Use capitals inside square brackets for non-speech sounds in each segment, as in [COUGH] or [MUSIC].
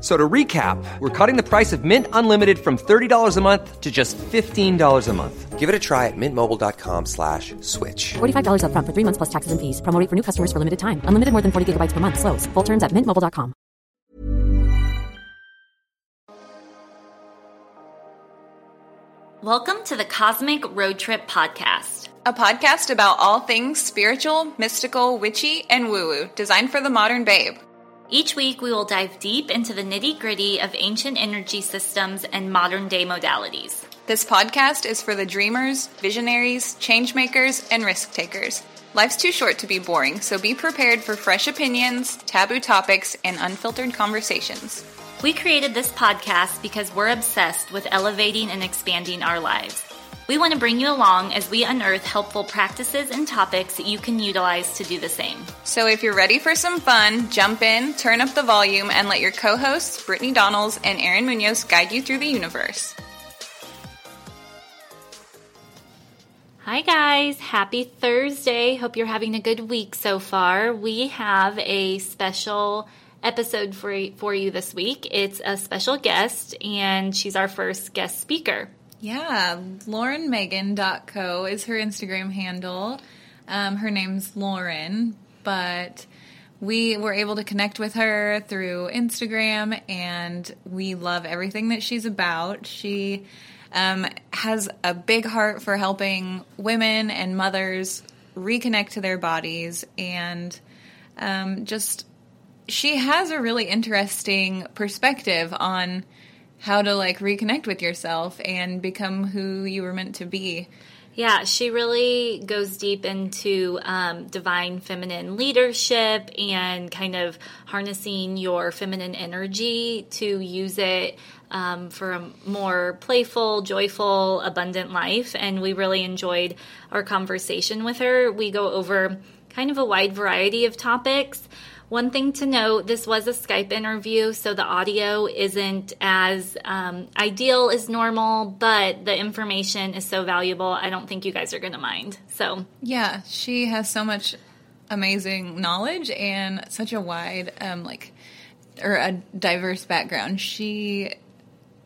So to recap, we're cutting the price of Mint Unlimited from $30 a month to just $15 a month. Give it a try at mintmobile.com slash switch. $45 upfront for three months plus taxes and fees. Promo for new customers for limited time. Unlimited more than 40 gigabytes per month. Slows. Full terms at mintmobile.com. Welcome to the Cosmic Road Trip Podcast. A podcast about all things spiritual, mystical, witchy, and woo woo, designed for the modern babe. Each week, we will dive deep into the nitty gritty of ancient energy systems and modern day modalities. This podcast is for the dreamers, visionaries, changemakers, and risk takers. Life's too short to be boring, so be prepared for fresh opinions, taboo topics, and unfiltered conversations. We created this podcast because we're obsessed with elevating and expanding our lives. We want to bring you along as we unearth helpful practices and topics that you can utilize to do the same. So if you're ready for some fun, jump in, turn up the volume, and let your co hosts, Brittany Donalds and Aaron Munoz, guide you through the universe. Hi, guys. Happy Thursday. Hope you're having a good week so far. We have a special episode for, for you this week. It's a special guest, and she's our first guest speaker. Yeah, laurenmegan.co is her Instagram handle. Um, her name's Lauren, but we were able to connect with her through Instagram, and we love everything that she's about. She um, has a big heart for helping women and mothers reconnect to their bodies, and um, just she has a really interesting perspective on how to like reconnect with yourself and become who you were meant to be. Yeah, she really goes deep into um, divine feminine leadership and kind of harnessing your feminine energy to use it um, for a more playful, joyful, abundant life. And we really enjoyed our conversation with her. We go over kind of a wide variety of topics. One thing to note this was a Skype interview, so the audio isn't as um, ideal as normal, but the information is so valuable. I don't think you guys are going to mind. So, yeah, she has so much amazing knowledge and such a wide, um, like, or a diverse background. She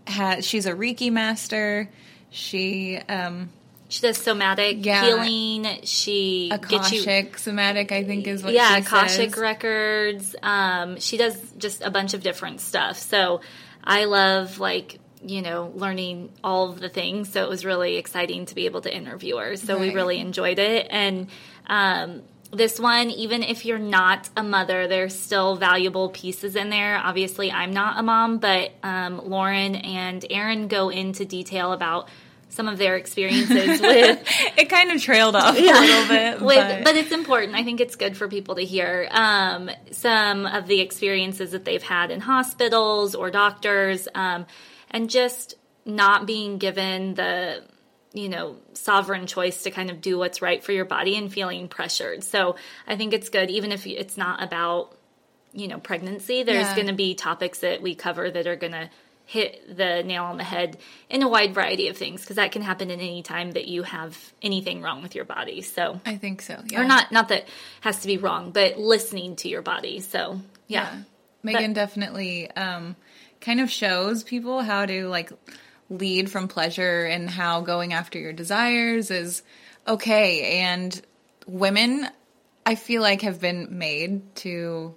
has, she's a Reiki master. She, um, she does somatic Yeah. healing. She gets you somatic, I think is what yeah, she Akashic says. records. Um, she does just a bunch of different stuff. So I love like you know learning all of the things. So it was really exciting to be able to interview her. So we really enjoyed it and. Um, this one, even if you're not a mother, there's still valuable pieces in there. Obviously, I'm not a mom, but um, Lauren and Aaron go into detail about some of their experiences with [LAUGHS] It kind of trailed off a little bit, [LAUGHS] with, but, but, it's important. I think it's good for people to hear um, some of the experiences that they've had in hospitals or doctors, um, and just not being given the you know sovereign choice to kind of do what's right for your body and feeling pressured. So I think it's good, even if it's not about you know pregnancy. There's Yeah. going to be topics that we cover that are going to hit the nail on the head in a wide variety of things because that can happen at any time that you have anything wrong with your body. So I think so. Yeah. or not not that has to be wrong, but listening to your body. So yeah. Megan definitely um, kind of shows people how to like lead from pleasure and how going after your desires is okay. And women, I feel like, have been made to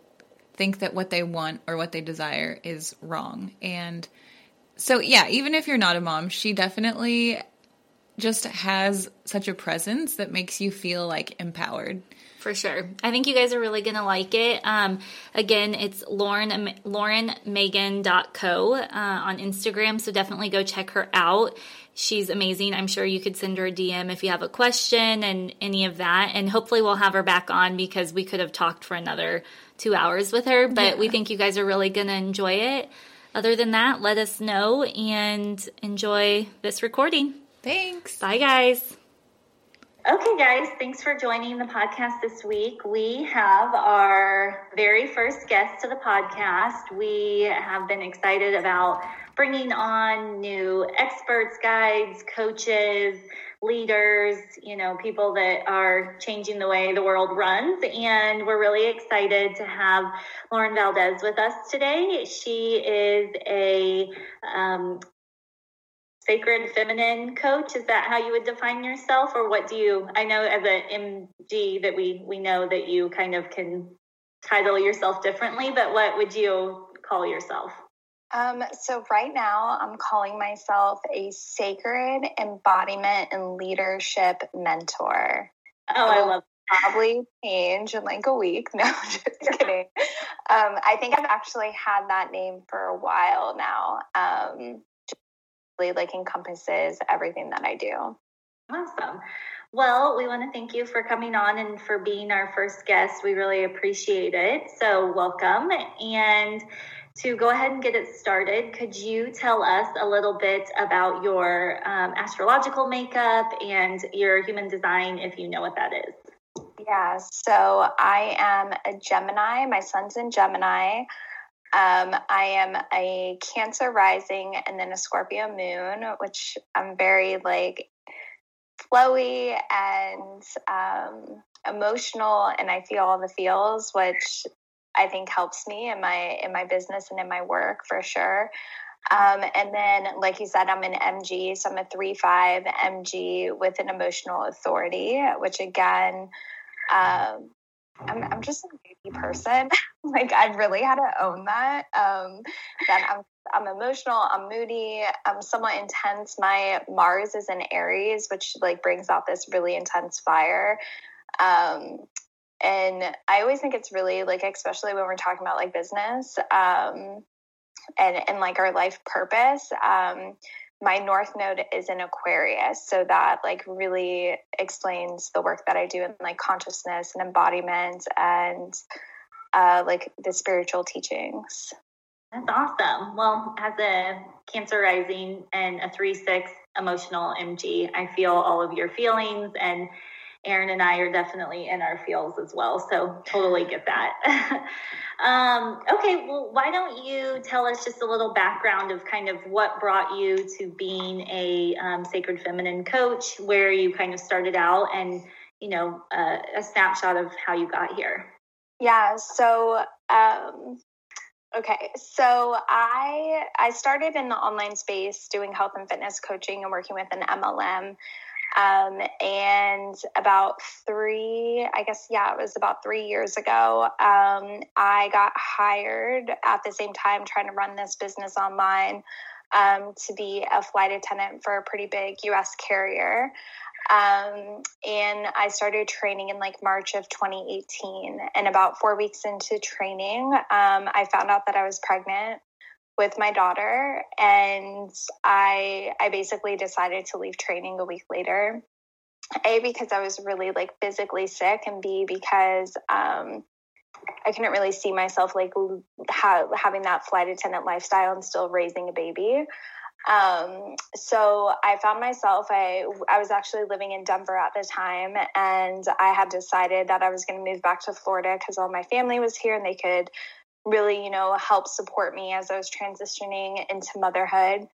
think that what they want or what they desire is wrong. And so, yeah, even if you're not a mom, she definitely just has such a presence that makes you feel like empowered. For sure. I think you guys are really going to like it. Um, again, it's Lauren, laurenmegan.co uh, on Instagram. So definitely go check her out. She's amazing. I'm sure you could send her a DM if you have a question and any of that. And hopefully we'll have her back on because we could have talked for another two hours with her, but yeah. we think you guys are really going to enjoy it. Other than that, let us know and enjoy this recording. Thanks. Bye, guys. Okay, guys, thanks for joining the podcast this week. We have our very first guest to the podcast. We have been excited about bringing on new experts, guides, coaches, leaders, you know, people that are changing the way the world runs. And we're really excited to have Lauren Valdez with us today. She is a um, sacred feminine coach is that how you would define yourself or what do you i know as an mg that we we know that you kind of can title yourself differently but what would you call yourself um, so right now i'm calling myself a sacred embodiment and leadership mentor oh i love probably change in like a week [LAUGHS] no just [LAUGHS] kidding um, i think i've actually had that name for a while now um, like encompasses everything that I do. Awesome. Well, we want to thank you for coming on and for being our first guest. We really appreciate it. So, welcome. And to go ahead and get it started, could you tell us a little bit about your um, astrological makeup and your human design, if you know what that is? Yeah, so I am a Gemini. My sun's in Gemini. Um, I am a Cancer rising and then a Scorpio moon, which I'm very like flowy and um, emotional, and I feel all the feels, which I think helps me in my in my business and in my work for sure. Um, and then, like you said, I'm an MG, so I'm a three five MG with an emotional authority, which again um, I'm, I'm just a moody person. [LAUGHS] like I've really had to own that. Um, that I'm I'm emotional. I'm moody. I'm somewhat intense. My Mars is in Aries, which like brings out this really intense fire. Um, and I always think it's really like, especially when we're talking about like business, um, and and like our life purpose. Um, my north node is in aquarius so that like really explains the work that i do in like consciousness and embodiment and uh, like the spiritual teachings that's awesome well as a cancer rising and a 3-6 emotional mg i feel all of your feelings and Aaron and I are definitely in our fields as well. So totally get that. [LAUGHS] um, okay, well, why don't you tell us just a little background of kind of what brought you to being a um, sacred feminine coach, where you kind of started out, and you know uh, a snapshot of how you got here. Yeah. So. Um, okay, so I I started in the online space doing health and fitness coaching and working with an MLM um, and about three, I guess, yeah, it was about three years ago, um, I got hired at the same time trying to run this business online um, to be a flight attendant for a pretty big US carrier. Um, and I started training in like March of 2018. And about four weeks into training, um, I found out that I was pregnant with my daughter and I I basically decided to leave training a week later. A because I was really like physically sick and B because um I couldn't really see myself like ha- having that flight attendant lifestyle and still raising a baby. Um, so I found myself, I, I was actually living in Denver at the time, and I had decided that I was going to move back to Florida because all my family was here and they could really, you know, help support me as I was transitioning into motherhood.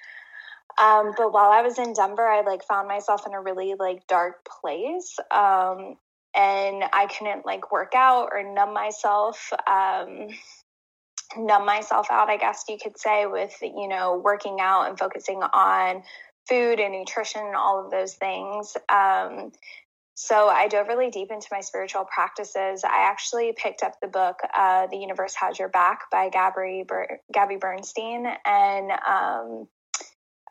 Um, but while I was in Denver, I like found myself in a really like dark place. Um, and I couldn't like work out or numb myself, um, numb myself out, I guess you could say, with, you know, working out and focusing on food and nutrition and all of those things. Um, so I dove really deep into my spiritual practices. I actually picked up the book uh, "The Universe Has Your Back" by Gabby Ber- Gabby Bernstein, and um,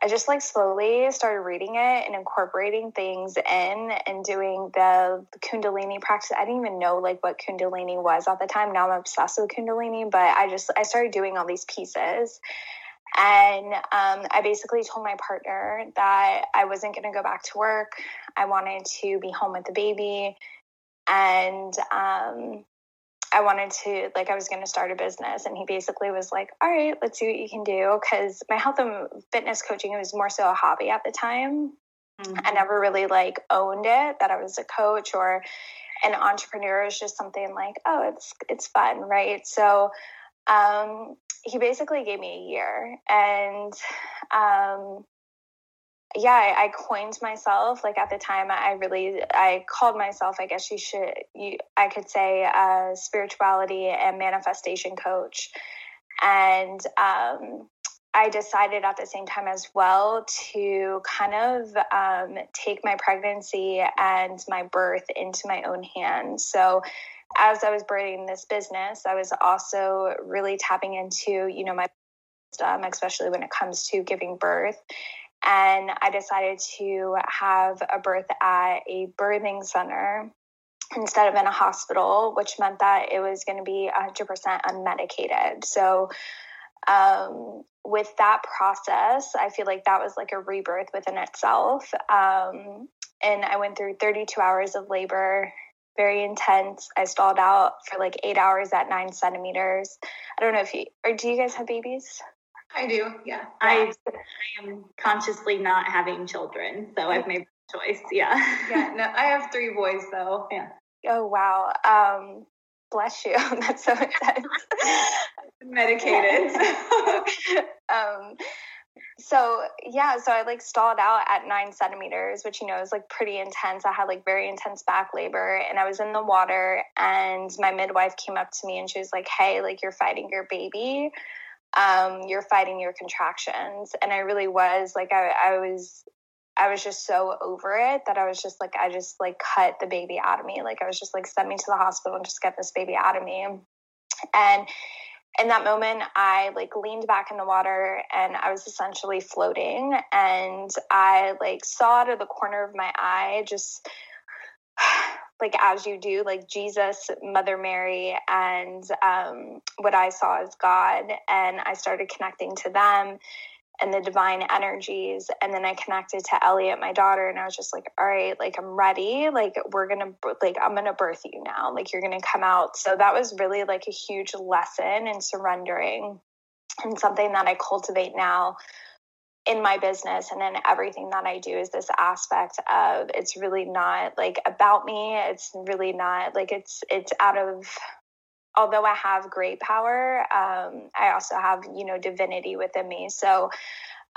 I just like slowly started reading it and incorporating things in and doing the, the Kundalini practice. I didn't even know like what Kundalini was at the time. Now I'm obsessed with Kundalini, but I just I started doing all these pieces. And um, I basically told my partner that I wasn't going to go back to work. I wanted to be home with the baby. And um, I wanted to, like, I was going to start a business. And he basically was like, all right, let's see what you can do. Because my health and fitness coaching was more so a hobby at the time. Mm-hmm. I never really, like, owned it that I was a coach or an entrepreneur is just something like, oh, it's, it's fun. Right. So, um, he basically gave me a year and um, yeah I, I, coined myself like at the time i really i called myself i guess you should you i could say a spirituality and manifestation coach. And um, i decided at the same time as well to kind of um, take my pregnancy and my birth into my own hands. So as I was birthing this business, I was also really tapping into, you know, my wisdom, especially when it comes to giving birth. And I decided to have a birth at a birthing center instead of in a hospital, which meant that it was going to be 100% unmedicated. So, um, with that process, I feel like that was like a rebirth within itself. Um, and I went through 32 hours of labor very intense. I stalled out for like eight hours at nine centimeters. I don't know if you or do you guys have babies? I do, yeah. I, I am consciously not having children, so I've made the choice. Yeah. Yeah. No, I have three boys though. Yeah. Oh wow. Um, bless you. [LAUGHS] That's so intense. [LAUGHS] Medicated. [LAUGHS] um, so yeah, so I like stalled out at nine centimeters, which you know is like pretty intense. I had like very intense back labor, and I was in the water, and my midwife came up to me and she was like, "Hey, like you're fighting your baby, um, you're fighting your contractions," and I really was like, I, I was. I was just so over it that I was just like, I just like cut the baby out of me. Like, I was just like, send me to the hospital and just get this baby out of me. And in that moment i like leaned back in the water and i was essentially floating and i like saw out of the corner of my eye just [SIGHS] like as you do like jesus mother mary and um, what i saw as god and i started connecting to them and the divine energies. And then I connected to Elliot, my daughter, and I was just like, all right, like I'm ready. Like we're to, like, I'm to birth you now. Like you're to come out. So that was really like a huge lesson in surrendering and something that I cultivate now in my business and in everything that I do is this aspect of it's really not like about me. It's really not like it's, it's out of, although I have great power, um, I also have, you know, divinity within me. So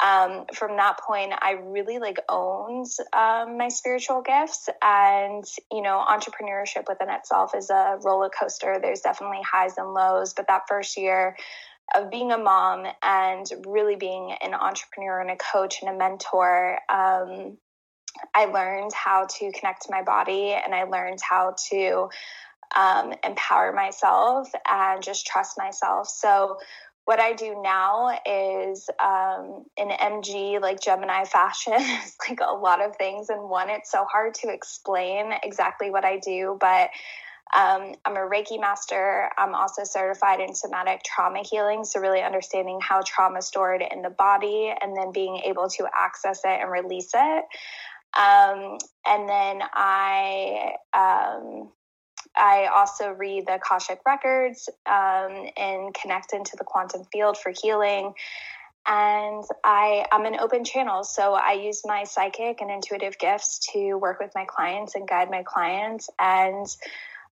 um, from that point, I really like owned um, my spiritual gifts. And, you know, entrepreneurship within itself is a roller coaster. There's definitely highs and lows. But that first year, of being a mom and really being an entrepreneur and a coach and a mentor, um, I learned how to connect to my body and I learned how to um, empower myself and just trust myself. So, what I do now is um, in MG, like Gemini fashion, [LAUGHS] it's like a lot of things in one. It's so hard to explain exactly what I do, but um, I'm a Reiki master. I'm also certified in somatic trauma healing. So, really understanding how trauma is stored in the body and then being able to access it and release it. Um, and then I um, I also read the Akashic records um, and connect into the quantum field for healing. And I, I'm an open channel, so I use my psychic and intuitive gifts to work with my clients and guide my clients. And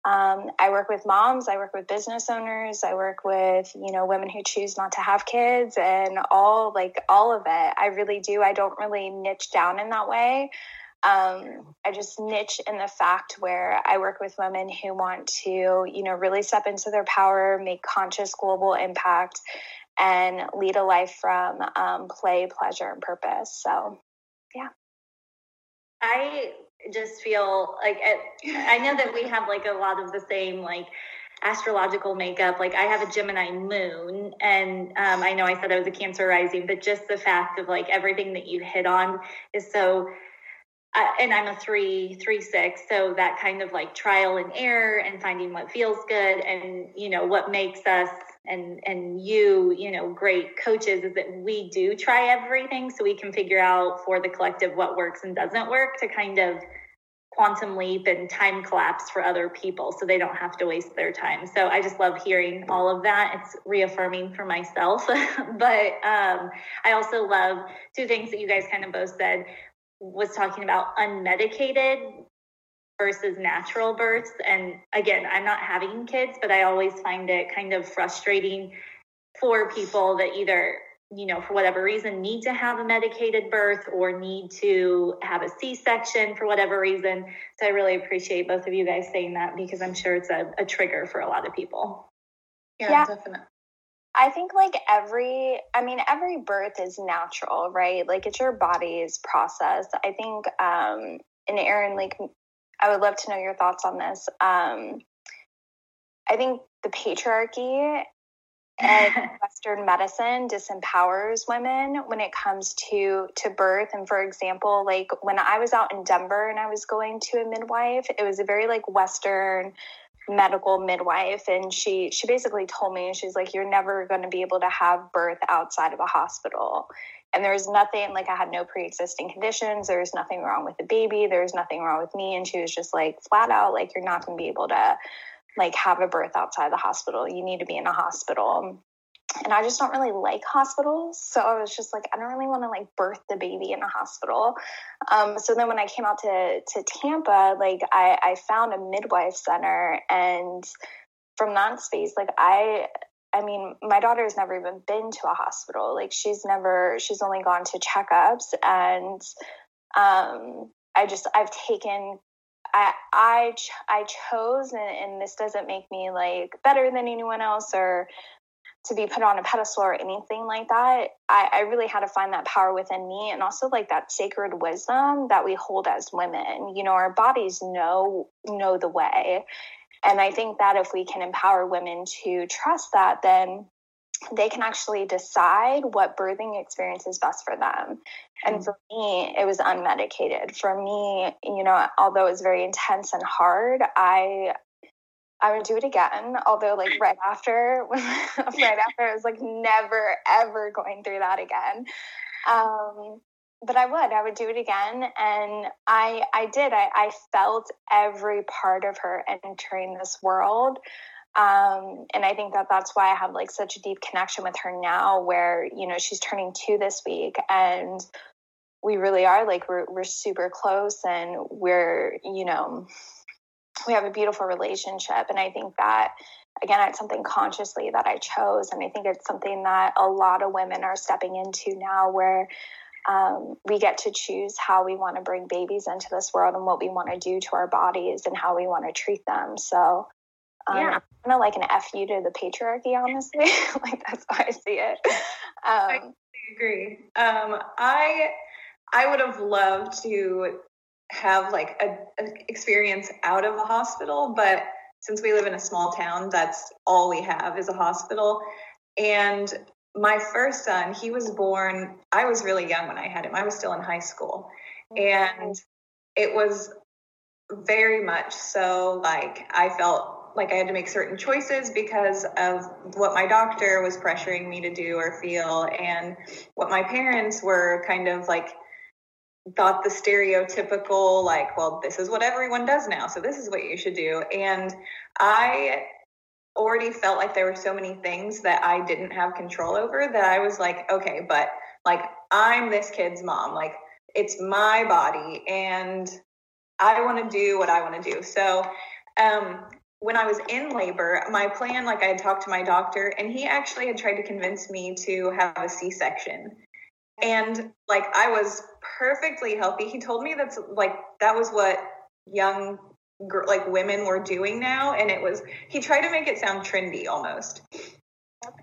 um, I work with moms, I work with business owners, I work with you know women who choose not to have kids, and all like all of it. I really do. I don't really niche down in that way. Um, I just niche in the fact where I work with women who want to, you know, really step into their power, make conscious global impact, and lead a life from um, play, pleasure, and purpose. So, yeah. I just feel like I know that we have like a lot of the same like astrological makeup. Like I have a Gemini moon, and um, I know I said I was a Cancer rising, but just the fact of like everything that you hit on is so. And I'm a three, three, six. So that kind of like trial and error and finding what feels good and, you know, what makes us and, and you, you know, great coaches is that we do try everything so we can figure out for the collective what works and doesn't work to kind of quantum leap and time collapse for other people so they don't have to waste their time. So I just love hearing all of that. It's reaffirming for myself. [LAUGHS] but um, I also love two things that you guys kind of both said was talking about unmedicated versus natural births. And again, I'm not having kids, but I always find it kind of frustrating for people that either you know, for whatever reason, need to have a medicated birth or need to have a C section for whatever reason. So I really appreciate both of you guys saying that because I'm sure it's a, a trigger for a lot of people. Yeah, yeah, definitely. I think like every, I mean, every birth is natural, right? Like it's your body's process. I think, um, and Erin, like, I would love to know your thoughts on this. Um, I think the patriarchy and [LAUGHS] western medicine disempowers women when it comes to to birth and for example like when i was out in denver and i was going to a midwife it was a very like western medical midwife and she she basically told me she's like you're never going to be able to have birth outside of a hospital and there was nothing like i had no pre-existing conditions there was nothing wrong with the baby there was nothing wrong with me and she was just like flat out like you're not going to be able to like have a birth outside the hospital. You need to be in a hospital. And I just don't really like hospitals. So I was just like, I don't really want to like birth the baby in a hospital. Um, so then when I came out to, to Tampa, like I, I found a midwife center and from that space, like I, I mean, my daughter has never even been to a hospital. Like she's never, she's only gone to checkups and, um, I just, I've taken I I I chose, and, and this doesn't make me like better than anyone else or to be put on a pedestal or anything like that. I, I really had to find that power within me and also like that sacred wisdom that we hold as women. You know, our bodies know know the way. And I think that if we can empower women to trust that, then they can actually decide what birthing experience is best for them. And mm-hmm. for me, it was unmedicated. For me, you know, although it was very intense and hard, I I would do it again. Although, like right after, [LAUGHS] right after, I was like never ever going through that again. Um, but I would, I would do it again, and I, I did. I, I felt every part of her entering this world. Um, and I think that that's why I have like such a deep connection with her now, where you know she's turning two this week, and we really are like we're we're super close, and we're you know we have a beautiful relationship, and I think that again it's something consciously that I chose, and I think it's something that a lot of women are stepping into now, where um, we get to choose how we want to bring babies into this world and what we want to do to our bodies and how we want to treat them. So um, yeah. kind of like an fu to the patriarchy, honestly. [LAUGHS] like that's how I see it. Um, I agree. Um, I I would have loved to have like a, a, experience out of a hospital, but since we live in a small town, that's all we have is a hospital. And my first son, he was born. I was really young when I had him. I was still in high school, oh, and it was very much so like I felt like I had to make certain choices because of what my doctor was pressuring me to do or feel, and what my parents were kind of like thought the stereotypical, like, well, this is what everyone does now, so this is what you should do. And I already felt like there were so many things that I didn't have control over that I was like, okay, but like, I'm this kid's mom. Like, it's my body, and I want to do what I want to do. So, um, when I was in labor, my plan, like I had talked to my doctor, and he actually had tried to convince me to have a C section. And like I was perfectly healthy. He told me that's like that was what young like women were doing now, and it was he tried to make it sound trendy almost.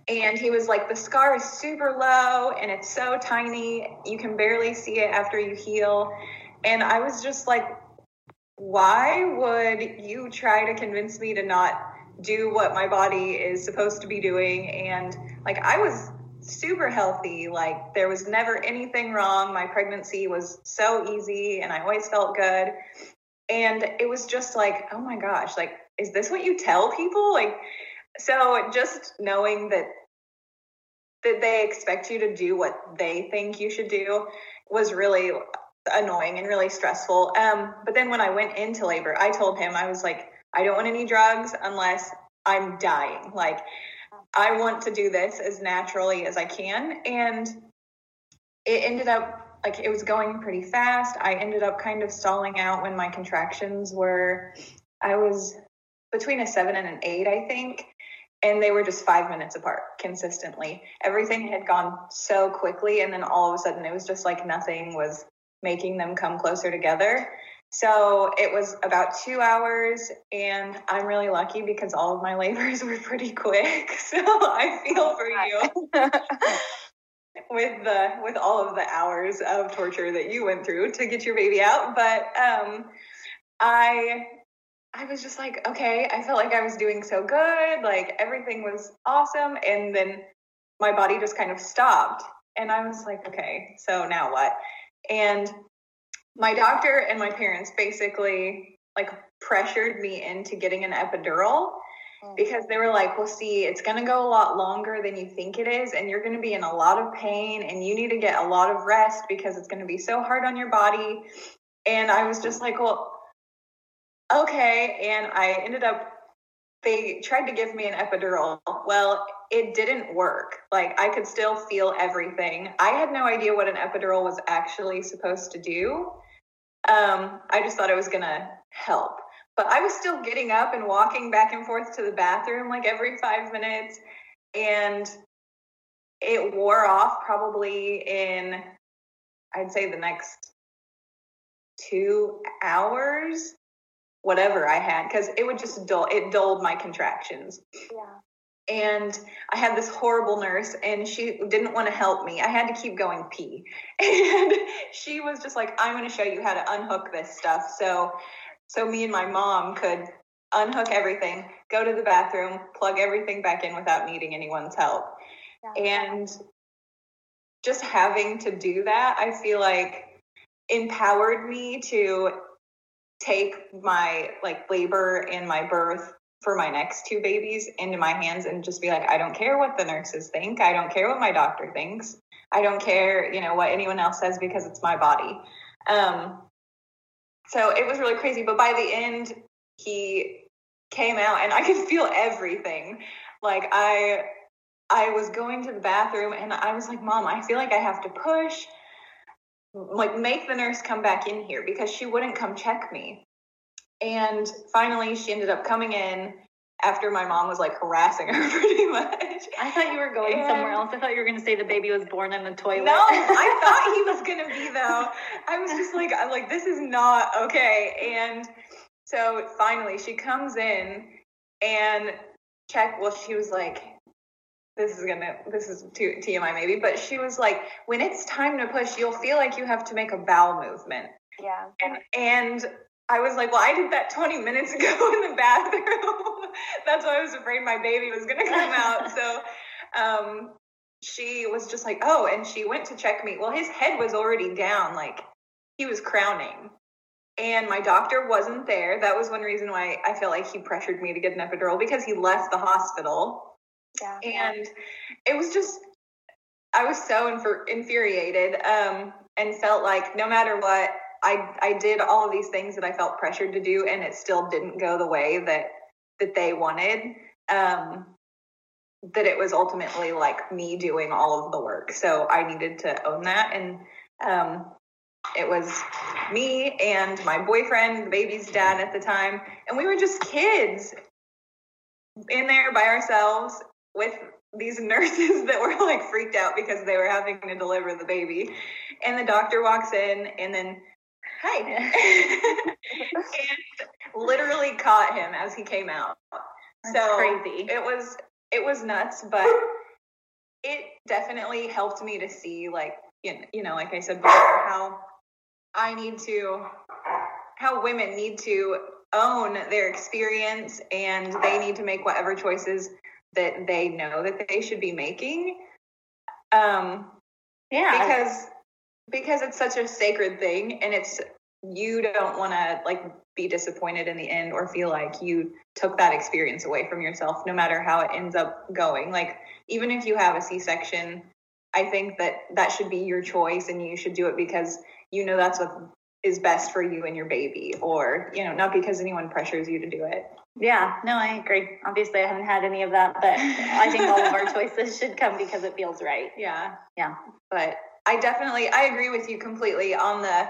And he was like, the scar is super low and it's so tiny, you can barely see it after you heal. And I was just like, why would you try to convince me to not do what my body is supposed to be doing? And like, I was super healthy. Like, there was never anything wrong. My pregnancy was so easy and I always felt good. And it was just like, oh my gosh, like, is this what you tell people? Like, so just knowing that that they expect you to do what they think you should do was really annoying and really stressful. Um, but then when I went into labor, I told him I was like, I don't want any drugs unless I'm dying. Like, I want to do this as naturally as I can, and it ended up like it was going pretty fast. I ended up kind of stalling out when my contractions were. I was between a seven and an eight, I think and they were just five minutes apart consistently. Everything had gone so quickly, and then all of a sudden it was just like nothing was making them come closer together. So it was about two hours, and I'm really lucky because all of my labors [LAUGHS] were pretty quick. [LAUGHS] So I feel for you [LAUGHS] with the with all of the hours of torture that you went through to get your baby out. But um, I I was just like, okay, I felt like I was doing so good, like everything was awesome, and then my body just kind of stopped, and I was like, okay, so now what? And my doctor and my parents basically like pressured me into getting an epidural oh. because they were like, well, see, it's going to go a lot longer than you think it is, and you're going to be in a lot of pain, and you need to get a lot of rest because it's going to be so hard on your body. And I was just like, well, okay. And I ended up, they tried to give me an epidural. Well, it didn't work. Like I could still feel everything. I had no idea what an epidural was actually supposed to do. Um, I just thought it was going to help. But I was still getting up and walking back and forth to the bathroom like every five minutes. And it wore off probably in, I'd say, the next two hours whatever I had because it would just dull it dulled my contractions. Yeah. And I had this horrible nurse and she didn't want to help me. I had to keep going pee. [LAUGHS] And she was just like, I'm gonna show you how to unhook this stuff. So so me and my mom could unhook everything, go to the bathroom, plug everything back in without needing anyone's help. Yeah. And just having to do that, I feel like empowered me to take my like labor and my birth for my next two babies into my hands and just be like, I don't care what the nurses think. I don't care what my doctor thinks. I don't care, you know, what anyone else says because it's my body. Um, so it was really crazy. But by the end, he came out and I could [LAUGHS] feel everything. Like I, I was going to the bathroom and I was like, Mom, I feel like I have to push like make the nurse come back in here because she wouldn't come check me. And finally, she ended up coming in after my mom was like harassing [LAUGHS] her pretty much. I thought you were going and, somewhere else. I thought you were going to say the baby was born in the toilet. No, I [LAUGHS] thought he was going to be though. I was just like, I'm like, this is not okay. And so finally, she comes in and check. Well, she was like, this is gonna this is too TMI maybe, but she was like, when it's time to push, you'll feel like you have to make a bowel movement. Yeah. And and I was like, well, I did that 20 minutes ago [LAUGHS] in the bathroom. [LAUGHS] That's why I was afraid my baby was gonna come out. So um she was just like, oh, and she went to check me. Well, his head was already down, like he was crowning. And my doctor wasn't there. That was one reason why I felt like he pressured me to get an epidural because he left the hospital yeah. And it was just, I was so inf- infuriated um, and felt like no matter what, I, I did all of these things that I felt pressured to do, and it still didn't go the way that that they wanted. Um, that it was ultimately like me doing all of the work, so I needed to own that. And um, it was me and my boyfriend, the baby's dad at the time, and we were just kids in there by ourselves with these [LAUGHS] nurses that were like freaked out because they were having to deliver the baby. And the doctor walks in and then, hi, [LAUGHS] and literally caught him as he came out. That's so crazy. It was it was nuts, but it definitely helped me to see like you know, like I said before how I need to how women need to own their experience and they need to make whatever choices that they know that they should be making. Um, yeah, because because it's such a sacred thing, and it's you don't want to like be disappointed in the end or feel like you took that experience away from yourself, no matter how it ends up going. Like even if you have a C-section, I think that that should be your choice, and you should do it because you know that's what is best for you and your baby, or you know not because anyone pressures you to do it. Yeah, no, I agree. Obviously, I haven't had any of that, but I think all of our choices should come because it feels right. Yeah. Yeah. But I definitely, I agree with you completely on the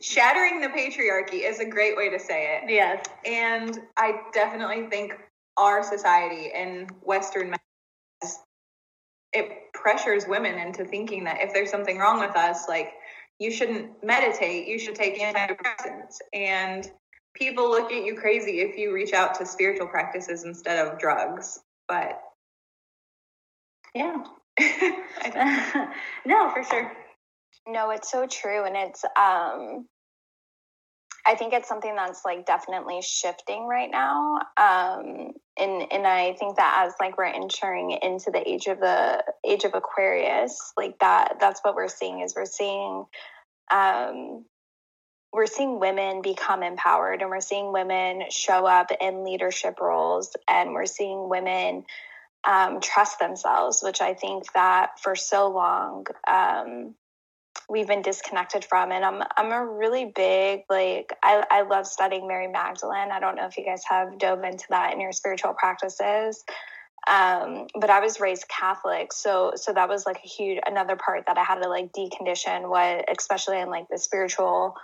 shattering the patriarchy is a great way to say it. Yes. And I definitely think our society and Western it pressures women into thinking that if there's something wrong with us, like you shouldn't meditate, you should take antidepressants. And people look at you crazy if you reach out to spiritual practices instead of drugs. But yeah. [LAUGHS] [LAUGHS] no, for sure. No, it's so true. And it's, um, I think it's something that's like definitely shifting right now. Um, and, and I think that as like we're entering into the age of the age of Aquarius, like that, that's what we're seeing is we're seeing, um, we're seeing women become empowered and we're seeing women show up in leadership roles and we're seeing women um, trust themselves, which I think that for so long um, we've been disconnected from. And I'm I'm a really big like I I love studying Mary Magdalene. I don't know if you guys have dove into that in your spiritual practices. Um, but I was raised Catholic, so so that was like a huge another part that I had to like decondition what especially in like the spiritual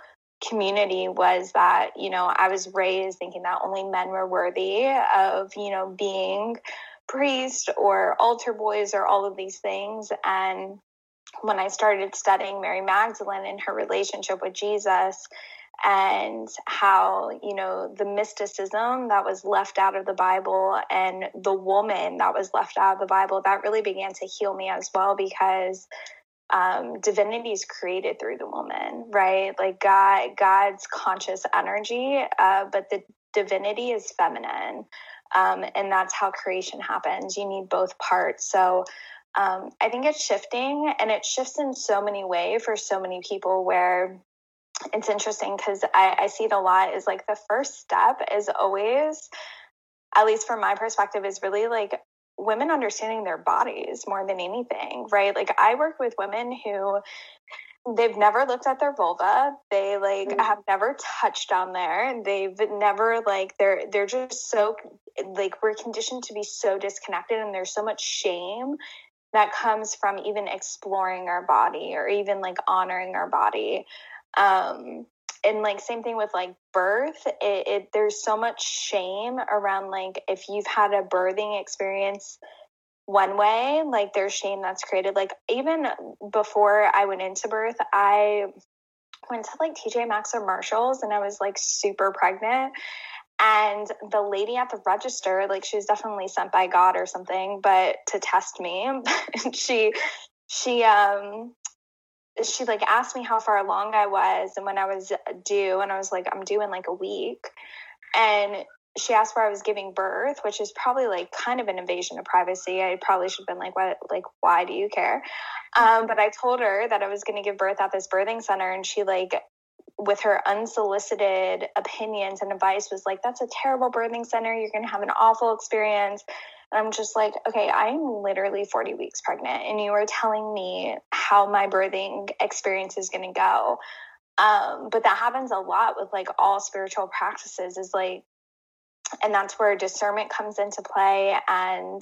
community was that you know I was raised thinking that only men were worthy of you know being priest or altar boys or all of these things and when I started studying Mary Magdalene and her relationship with Jesus and how, you know, the mysticism that was left out of the Bible and the woman that was left out of the Bible, that really began to heal me as well because um, divinity is created through the woman, right? Like God, God's conscious energy, uh, but the divinity is feminine. Um, and that's how creation happens. You need both parts. So um, I think it's shifting and it shifts in so many ways for so many people where it's interesting because I, I see it a lot is like the first step is always, at least from my perspective, is really like women understanding their bodies more than anything, right? Like I work with women who they've never looked at their vulva they like mm-hmm. have never touched on there they've never like they're they're just so like we're conditioned to be so disconnected and there's so much shame that comes from even exploring our body or even like honoring our body. Um and like same thing with like birth. It, it there's so much shame around like if you've had a birthing experience one way like there's shame that's created. Like even before i went into birth i went to like tj maxx or marshalls and i was like super pregnant and the lady at the register like she was definitely sent by god or something but to test me [LAUGHS] she she um she like asked me how far along i was and when i was due and i was like i'm due in like a week and she asked where I was giving birth, which is probably like kind of an invasion of privacy. I probably should have been like, "What? Like, why do you care?" Um, but I told her that I was going to give birth at this birthing center, and she like, with her unsolicited opinions and advice, was like, "That's a terrible birthing center. You're going to have an awful experience." And I'm just like, okay, I'm literally 40 weeks pregnant, and you are telling me how my birthing experience is going to go. Um, but that happens a lot with like all spiritual practices. Is like and that's where discernment comes into play and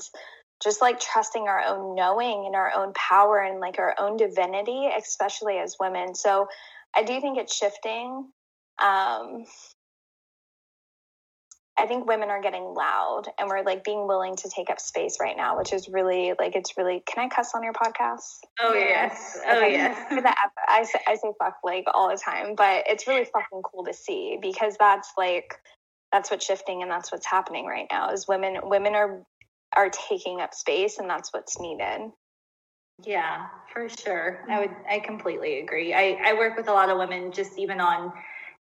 just like trusting our own knowing and our own power and like our own divinity especially as women so i do think it's shifting um I think women are getting loud and we're like being willing to take up space right now, which is really like it's really. Can I cuss on your podcast? Oh yes, oh okay. yes. [LAUGHS] I say, I say fuck like all the time, but it's really fucking cool to see because that's like that's what's shifting and that's what's happening right now is women women are are taking up space and that's what's needed yeah for sure. I would i completely agree. I i work with a lot of women just even on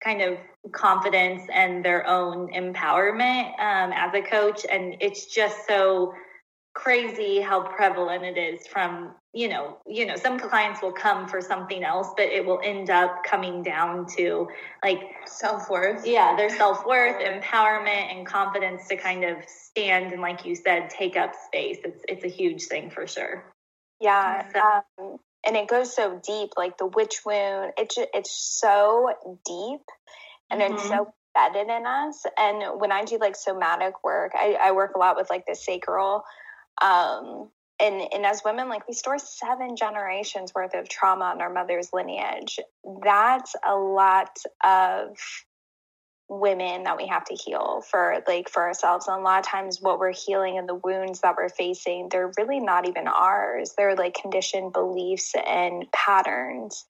kind of confidence and their own empowerment um, as a coach. And it's just so crazy how prevalent it is from you know you know some clients will come for something else but it will end up coming down to like self-worth. yeah their self-worth. empowerment and confidence to kind of stand and like you said take up space. It's it's a huge thing for sure yeah um, and it goes so deep like the witch wound it's it's so deep and mm-hmm. it's so embedded in us and when i do like somatic work I, I work a lot with like the sacral um, and, and as women, like we store seven generations worth of trauma in our mother's lineage. That's a lot of women that we have to heal for like for ourselves. And a lot of times what we're healing and the wounds that we're facing they're really not even ours. They're like conditioned beliefs and patterns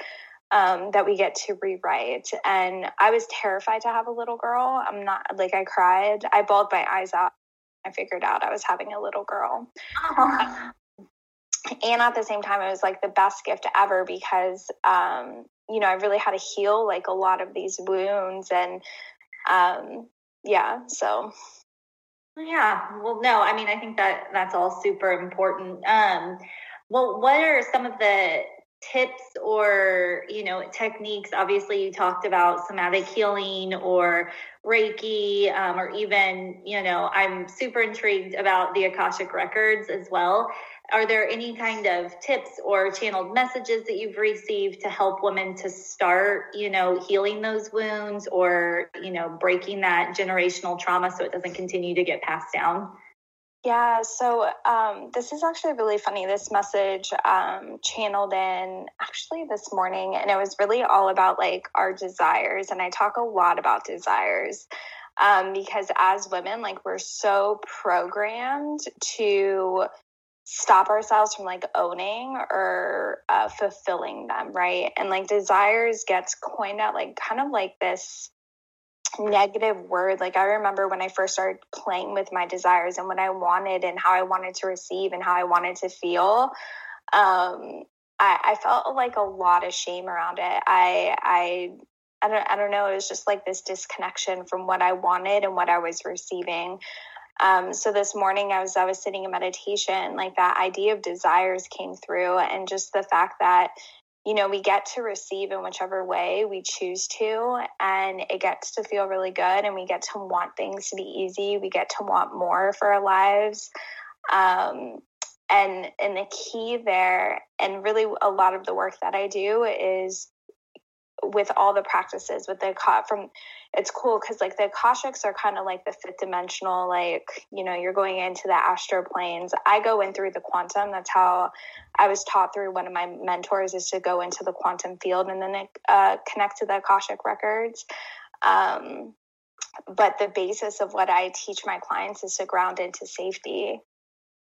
um, that we get to rewrite. And i was terrified to have a little girl. I'm not like i cried. I bawled my eyes out. I figured out I was having a little girl. And at the same time, it was like the best gift ever because, um, you know, I really had to heal like a lot of these wounds. And um, yeah, so. Yeah, well, no, I mean, I think that that's all super important. Um, well, what are some of the tips or you know techniques obviously you talked about somatic healing or reiki um, or even you know i'm super intrigued about the akashic records as well are there any kind of tips or channeled messages that you've received to help women to start you know healing those wounds or you know breaking that generational trauma so it doesn't continue to get passed down yeah, so um, this is actually really funny. This message um, channeled in actually this morning, and it was really all about like our desires. And I talk a lot about desires um, because as women, like we're so programmed to stop ourselves from like owning or uh, fulfilling them, right? And like desires gets coined out like kind of like this negative word. Like I remember when I first started playing with my desires and what I wanted and how I wanted to receive and how I wanted to feel. Um, I, I felt like a lot of shame around it. I, I, I don't, I don't know. It was just like this disconnection from what I wanted and what I was receiving. Um, so this morning I was I was sitting in meditation, like that idea of desires came through, and just the fact that you know, we get to receive in whichever way we choose to, and it gets to feel really good, and we get to want things to be easy. We get to want more for our lives. Um, and and the key there, and really a lot of the work that I do is with all the practices with the from it's cool because like the akashics are kind of like the fifth dimensional like you know you're going into the astral planes. I go in through the quantum. That's how i was taught through one of my mentors is to go into the quantum field and then uh, connect to the akashic records. Um, but the basis of what i teach my clients is to ground into safety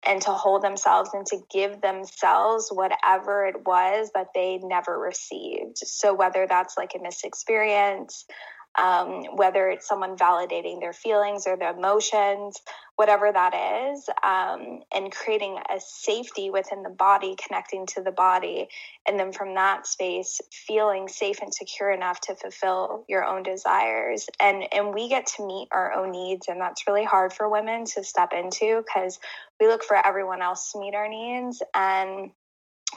and to hold themselves and to give themselves whatever it was that they never received. So, whether that's like a missed experience, um, whether it's someone validating their feelings or their emotions, whatever that is, um, and creating a safety within the body, connecting to the body, and then from that space, feeling safe and secure enough to fulfill your own desires. And and we get to meet our own needs, and that's really hard for women to step into because we look for everyone else to meet our needs and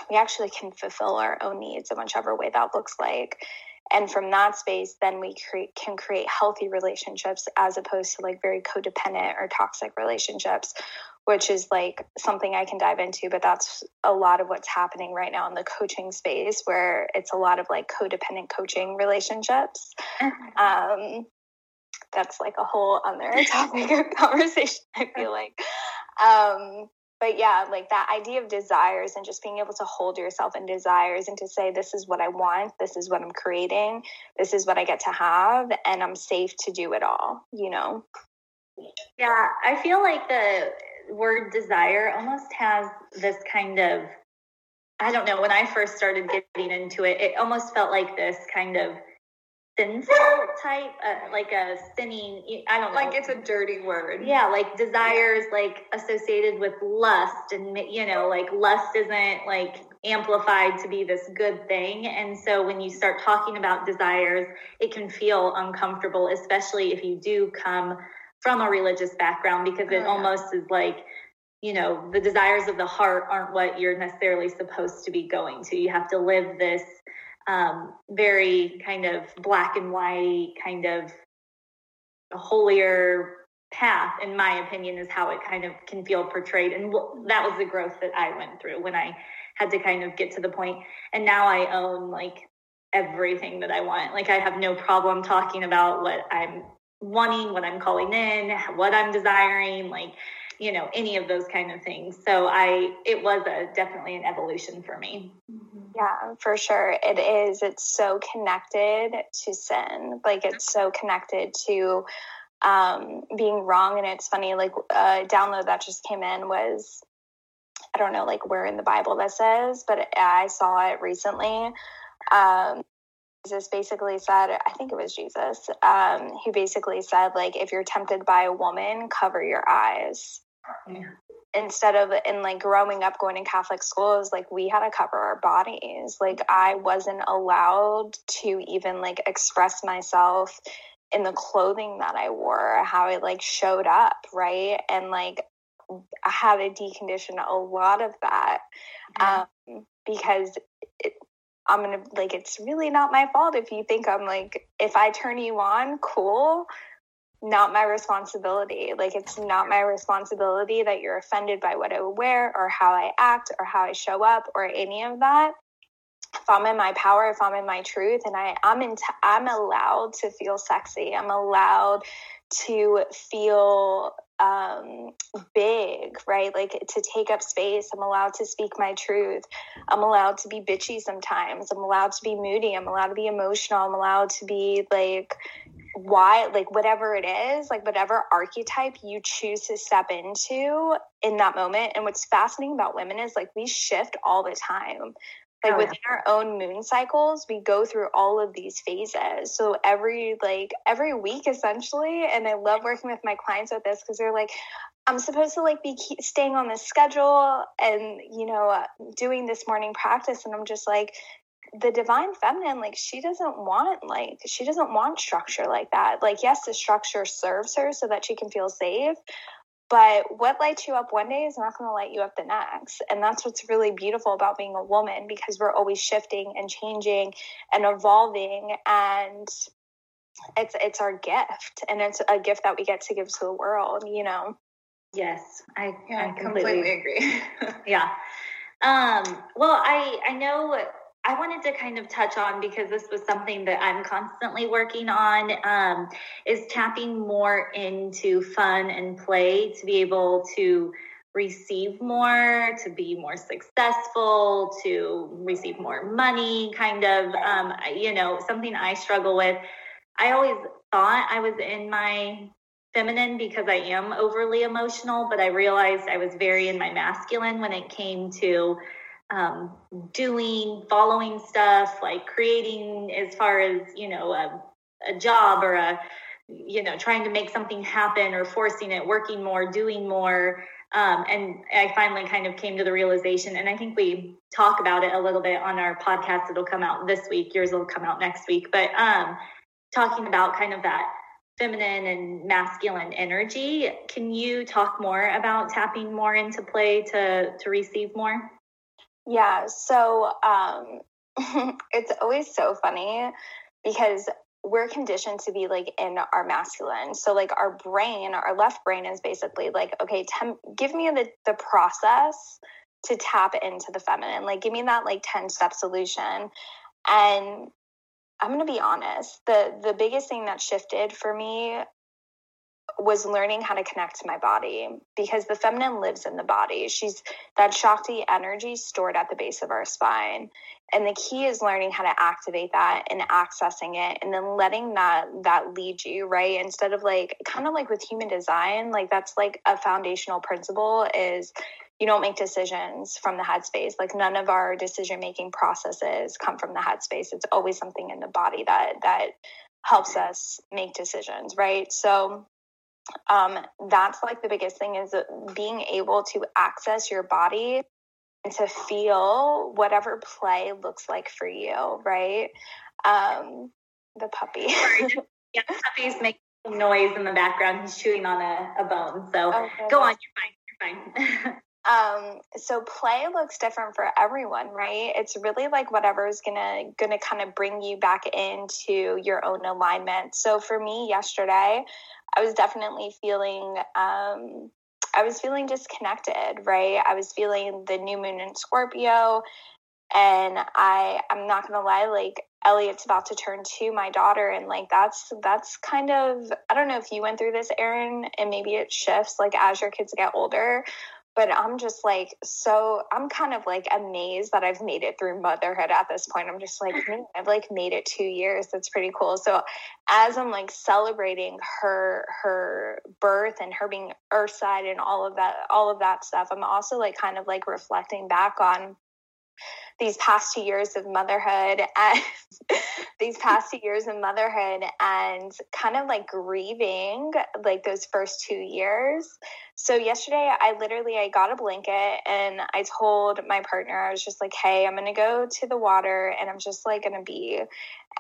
we actually can fulfill our own needs in whichever way that looks like and from that space then we create, can create healthy relationships as opposed to like very codependent or toxic relationships which is like something i can dive into but that's a lot of what's happening right now in the coaching space where it's a lot of like codependent coaching relationships. Mm-hmm. um, that's like a whole other [LAUGHS] topic of conversation i feel like. Um, but yeah, like that idea of desires and just being able to hold yourself in desires and to say, this is what I want, this is what I'm creating, this is what I get to have, and I'm safe to do it all, you know? Yeah, I feel like the word desire almost has this kind of, I don't know, when I first started getting into it, it almost felt like this kind of sinful type, uh, like a sinning. I don't know. Like it's a dirty word. Yeah, like desires, like associated with lust, and you know, like lust isn't like amplified to be this good thing. And so when you start talking about desires, it can feel uncomfortable, especially if you do come from a religious background, because it oh, yeah. almost is like you know, the desires of the heart aren't what you're necessarily supposed to be going to. You have to live this um, very kind of black and white, kind of holier path, in my opinion, is how it kind of can feel portrayed. And that was the growth that I went through when I had to kind of get to the point. And now I own like everything that I want. Like I have no problem talking about what I'm wanting, what I'm calling in, what I'm desiring. Like, you know any of those kind of things so i it was a definitely an evolution for me yeah for sure. It is. It's so connected to sin. Like it's so connected to um, being wrong. And it's funny like a download that just came in was i don't know like where in the bible this is but i saw it recently. Um, Jesus basically said, I think it was Jesus, um, he basically said, like, if you're tempted by a woman, cover your eyes. Yeah. Instead of in like growing up going in Catholic schools, like we had to cover our bodies. Like I wasn't allowed to even like express myself in the clothing that I wore, how it like showed up, right? And like I had to decondition a lot of that um, because it, I'm gonna like it's really not my fault if you think I'm like if I turn you on, cool not my responsibility. Like it's not my responsibility that you're offended by what I wear or how I act or how I show up or any of that. If I'm in my power, if I'm in my truth, and I, I'm in, t- I'm allowed to feel sexy. I'm allowed to feel um, big, right? Like to take up space. I'm allowed to speak my truth. I'm allowed to be bitchy sometimes. I'm allowed to be moody. I'm allowed to be emotional. I'm allowed to be like why like whatever it is like whatever archetype you choose to step into in that moment. And what's fascinating about women is like we shift all the time. Like oh, within yeah. our own moon cycles we go through all of these phases. So every like every week essentially and i love working with my clients with this because they're like i'm supposed to like be staying on this schedule and you know uh, doing this morning practice. And i'm just like the divine feminine like she doesn't want like she doesn't want structure like that. Like yes the structure serves her so that she can feel safe but what lights you up one day is not going to light you up the next. And that's what's really beautiful about being a woman because we're always shifting and changing and evolving and it's it's our gift and it's a gift that we get to give to the world you know? Yes i, yeah, I completely, completely agree. [LAUGHS] Yeah. Um well i i know I wanted to kind of touch on because this was something that I'm constantly working on um, is tapping more into fun and play to be able to receive more, to be more successful, to receive more money, kind of, um, you know, something I struggle with. I always thought I was in my feminine because I am overly emotional, but I realized I was very in my masculine when it came to um, doing, following stuff, like creating as far as, you know, a, a job or a, you know, trying to make something happen or forcing it, working more, doing more. Um, and I finally kind of came to the realization, and I think we talk about it a little bit on our podcast. It'll come out this week. Yours will come out next week. But um, talking about kind of that feminine and masculine energy. Can you talk more about tapping more into play to to receive more? Yeah, so um, [LAUGHS] it's always so funny because we're conditioned to be like in our masculine. So like our brain, our left brain is basically like, okay, tem- give me the the process to tap into the feminine. Like give me that like 10 step solution. And I'm going to be honest, the the biggest thing that shifted for me was learning how to connect to my body because the feminine lives in the body. She's that Shakti energy stored at the base of our spine. And the key is learning how to activate that and accessing it and then letting that that lead you, right? Instead of like kind of like with human design, like that's like a foundational principle is you don't make decisions from the headspace. Like none of our decision making processes come from the headspace. It's always something in the body that that helps us make decisions, right? So um, that's like the biggest thing is being able to access your body and to feel whatever play looks like for you, right? Um, the puppy. [LAUGHS] yeah, the puppy's making noise in the background. He's chewing on a, a bone. So oh, go on, you're fine. You're fine. [LAUGHS] um so play looks different for everyone right? It's really like whatever is gonna gonna kind of bring you back into your own alignment. So for me yesterday i was definitely feeling um i was feeling disconnected right? I was feeling the new moon in scorpio and i i'm not gonna lie like elliot's about to turn two my daughter and like that's that's kind of i don't know if you went through this erin and maybe it shifts like as your kids get older but I'm just like so I'm kind of like amazed that I've made it through motherhood at this point. I'm just like I've like made it 2 years. That's pretty cool. So as I'm like celebrating her her birth and her being earthside and all of that all of that stuff, I'm also like kind of like reflecting back on these past two years of motherhood and [LAUGHS] these past two years of motherhood and kind of like grieving like those first two years. So yesterday i literally i got a blanket and i told my partner i was just like hey i'm gonna go to the water and i'm just like gonna be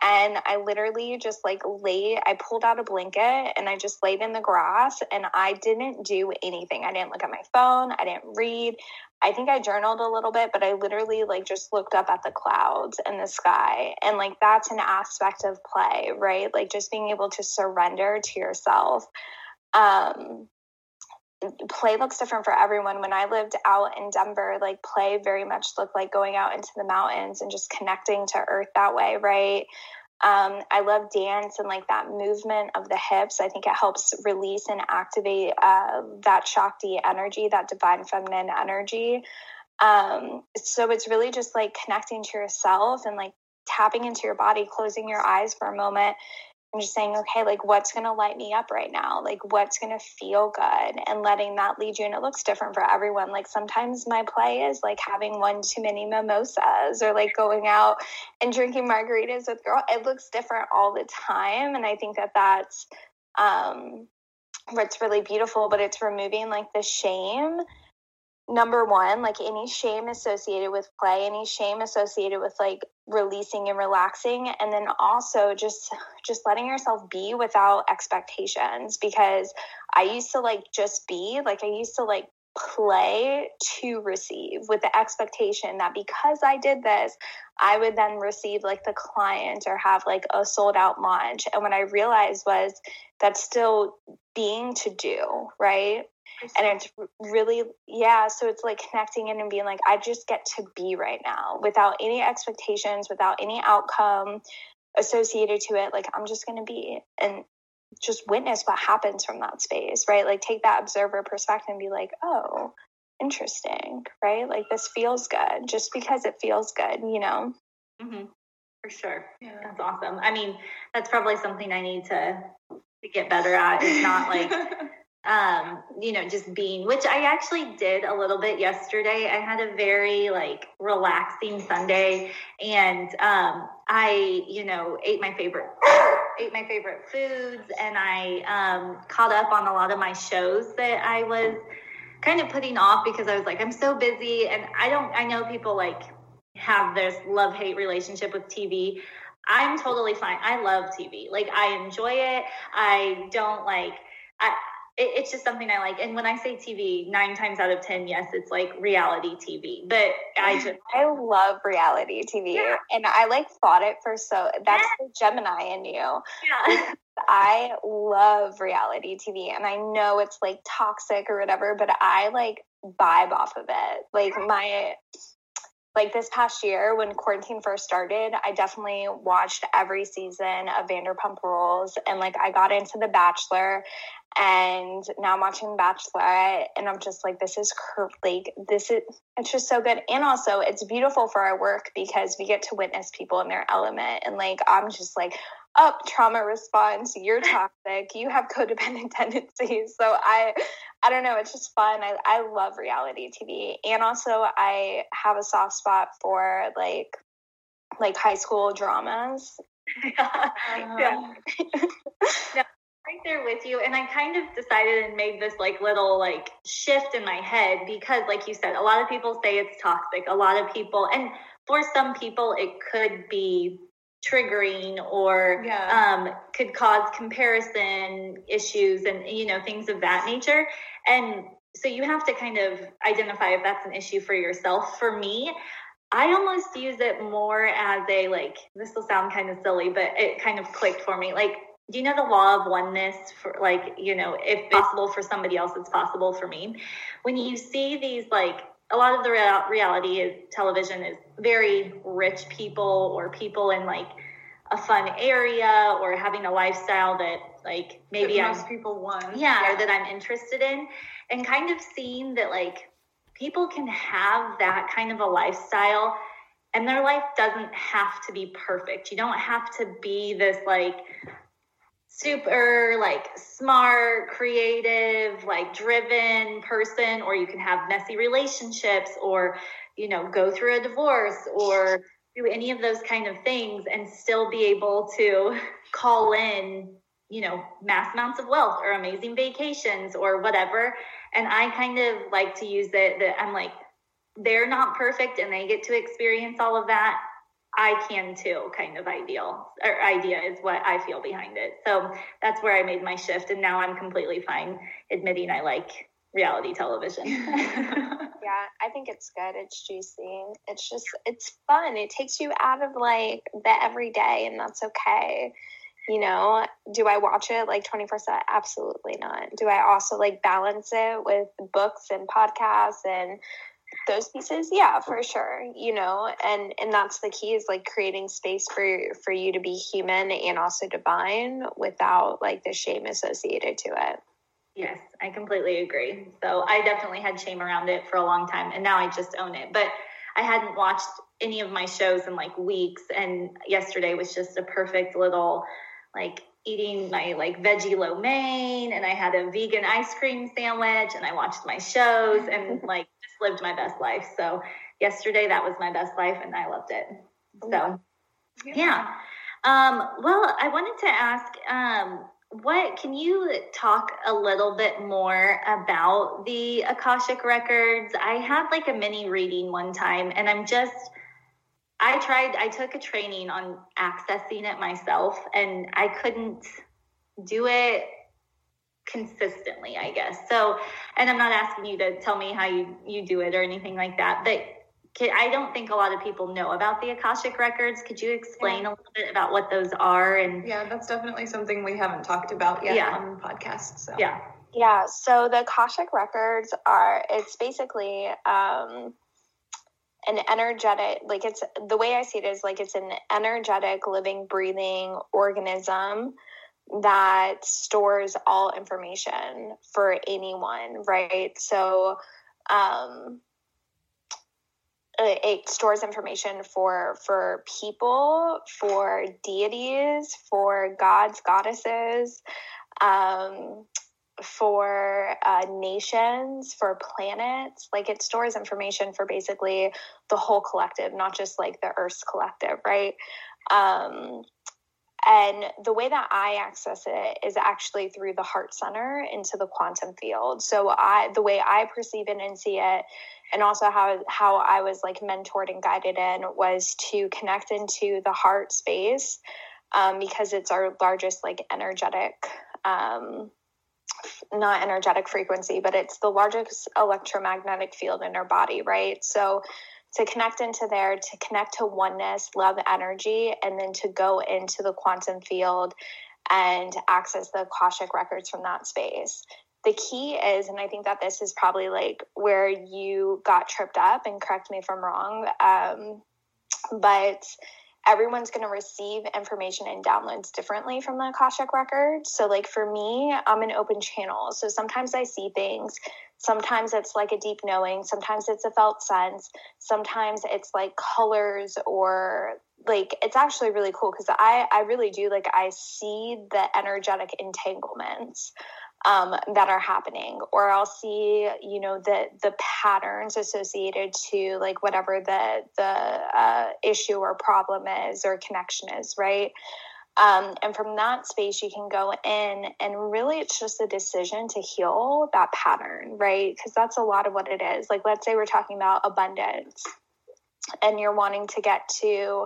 and i literally just like laid i pulled out a blanket and i just laid in the grass and i didn't do anything. I didn't look at my phone i didn't read I think I journaled a little bit, but I literally like just looked up at the clouds and the sky. And like that's an aspect of play, right? Like just being able to surrender to yourself. Um, play looks different for everyone. When I lived out in Denver, like play very much looked like going out into the mountains and just connecting to earth that way, right? Um, I love dance and like that movement of the hips. I think it helps release and activate uh, that Shakti energy, that divine feminine energy. Um, so it's really just like connecting to yourself and like tapping into your body, closing your eyes for a moment and just saying, okay, like what's going to light me up right now? Like what's going to feel good and letting that lead you. And it looks different for everyone. Like sometimes my play is like having one too many mimosas or like going out and drinking margaritas with girl. It looks different all the time. And I think that that's, um, what's really beautiful, but it's removing like the shame number one, like any shame associated with play, any shame associated with like releasing and relaxing, and then also just just letting yourself be without expectations. Because I used to like just be, like I used to like play to receive with the expectation that because I did this, I would then receive like the client or have like a sold out launch. And what I realized was that's still being to do, right? And it's really yeah so it's like connecting in and being like i just get to be right now without any expectations without any outcome associated to it like i'm just going to be and just witness what happens from that space right? Like take that observer perspective and be like oh interesting right? Like this feels good just because it feels good you know? Mm-hmm. for sure. Yeah. that's awesome. I mean that's probably something i need to to get better at it's not like [LAUGHS] um, you know, just being, which I actually did a little bit yesterday. I had a very like relaxing Sunday and um, I, you know, ate my favorite [COUGHS] ate my favorite foods and I um, caught up on a lot of my shows that I was kind of putting off because I was like, I'm so busy and I don't I know people like have this love hate relationship with TV. I'm totally fine. I love TV. Like I enjoy it. I don't like I it, it's just something I like. And when I say TV, nine times out of ten, yes, it's like reality TV. But I just I love reality TV, yeah. and I like fought it for so that's yeah. the Gemini in you. Yeah. I love reality TV, and I know it's like toxic or whatever, but I like vibe off of it. Like my like this past year when quarantine first started, I definitely watched every season of Vanderpump Rules and like I got into The Bachelor and now I'm watching Bachelorette and I'm just like this is like this is it's just so good. And also it's beautiful for our work because we get to witness people in their element. And like I'm just like up trauma response you're [LAUGHS] toxic you have codependent tendencies so i i don't know it's just fun. I, I love reality tv and also i have a soft spot for like like high school dramas. [LAUGHS] Yeah. [LAUGHS] yeah. yeah right there with you and i kind of decided and made this like little like shift in my head because like you said a lot of people say it's toxic a lot of people and for some people it could be triggering or yeah. um, could cause comparison issues and you know things of that nature and so you have to kind of identify if that's an issue for yourself for me I almost use it more as a like this will sound kind of silly, but it kind of clicked for me. Like you know the law of oneness for like you know if possible for somebody else it's possible for me. When you see these like a lot of the real- reality is television is very rich people or people in like a fun area or having a lifestyle that like maybe that most I'm, people want. Yeah, yeah. or that i'm interested in and kind of seeing that like people can have that kind of a lifestyle and their life doesn't have to be perfect. You don't have to be this like super like smart, creative, like driven person, or you can have messy relationships, or you know, go through a divorce, or do any of those kind of things and still be able to call in, you know, mass amounts of wealth or amazing vacations or whatever. And I kind of like to use it that I'm like, they're not perfect and they get to experience all of that I can too kind of ideal or idea is what I feel behind it. So that's where I made my shift. And now I'm completely fine admitting I like reality television. [LAUGHS] [LAUGHS] yeah, I think it's good. It's juicy. It's just, it's fun. It takes you out of like the everyday, and that's okay. You know, do I watch it like 24 7? Absolutely not. Do I also like balance it with books and podcasts and those pieces? Yeah for sure you know and and that's the key is like creating space for for you to be human and also divine without like the shame associated to it. Yes i completely agree. So i definitely had shame around it for a long time and now i just own it. But i hadn't watched any of my shows in like weeks and yesterday was just a perfect little like eating my like veggie lo mein and I had a vegan ice cream sandwich and I watched my shows and [LAUGHS] like just lived my best life. So yesterday that was my best life and I loved it. So yeah. Um, well, I wanted to ask, um, what can you talk a little bit more about the Akashic records? I had like a mini reading one time and I'm just I tried, I took a training on accessing it myself and I couldn't do it consistently, I guess. So, and I'm not asking you to tell me how you, you do it or anything like that, but I don't think a lot of people know about the Akashic records. Could you explain yeah. a little bit about what those are? And yeah, that's definitely something we haven't talked about yet yeah. on the podcast. So yeah, yeah. So the Akashic records are it's basically um, an energetic like it's the way i see it is like it's an energetic living breathing organism that stores all information for anyone right? So um it stores information for for people for deities for gods goddesses um for uh, nations, for planets. Like it stores information for basically the whole collective, not just like the Earth's collective, right? Um, and the way that I access it is actually through the heart center into the quantum field. So I, the way I perceive it and see it, and also how how I was like mentored and guided in was to connect into the heart space um, because it's our largest like energetic um, not energetic frequency, but it's the largest electromagnetic field in our body, right? So to connect into there, to connect to oneness, love energy, and then to go into the quantum field and access the Akashic records from that space. The key is, and I think that this is probably like where you got tripped up, and correct me if I'm wrong, um, but everyone's going to receive information and downloads differently from the Akashic record. So, like for me, I'm an open channel. So sometimes I see things. Sometimes it's like a deep knowing. Sometimes it's a felt sense. Sometimes it's like colors or like it's actually really cool because I I really do like I see the energetic entanglements um, that are happening, or I'll see you know the the patterns associated to like whatever the the uh, issue or problem is or connection is, right? Um, and from that space, you can go in and really it's just a decision to heal that pattern, right? Because that's a lot of what it is. Like, let's say we're talking about abundance and you're wanting to get to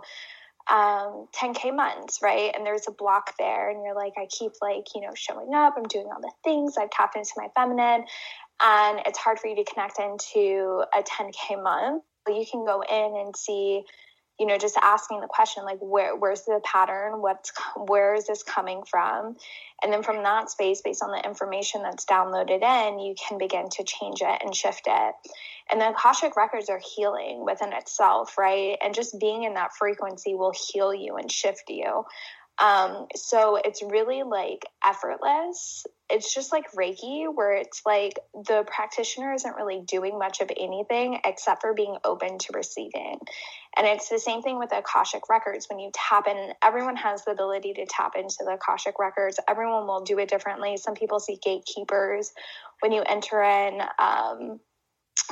um, 10k months, right? And there's a block there, and you're like, I keep like, you know, showing up, I'm doing all the things, I've tapped into my feminine, and it's hard for you to connect into a 10k month. You can go in and see you know just asking the question like where where's the pattern? What's where is this coming from? And then from that space based on the information that's downloaded in you can begin to change it and shift it. And the akashic records are healing within itself right? And just being in that frequency will heal you and shift you. Um, so it's really like effortless. It's just like Reiki, where it's like the practitioner isn't really doing much of anything except for being open to receiving. And it's the same thing with Akashic records. When you tap in, everyone has the ability to tap into the Akashic records. Everyone will do it differently. Some people see gatekeepers when you enter in. Um,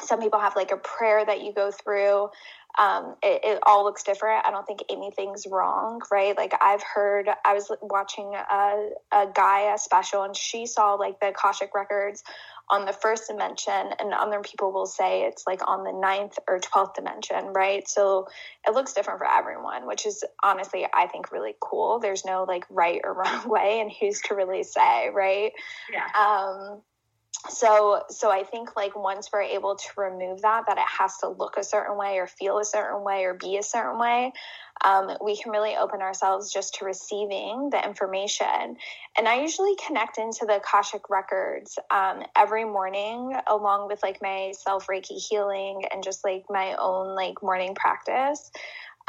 some people have like a prayer that you go through um, it, it, all looks different. I don't think anything's wrong, right? Like I've heard, I was watching a, a Gaia special and she saw like the Akashic records on the first dimension and other people will say it's like on the ninth or 12th dimension, right? So it looks different for everyone, which is honestly, I think really cool. There's no like right or [LAUGHS] wrong way and who's to really say, right? Yeah. Um, so so i think like once we're able to remove that that it has to look a certain way or feel a certain way or be a certain way um, we can really open ourselves just to receiving the information. And i usually connect into the akashic records um, every morning along with like my self reiki healing and just like my own like morning practice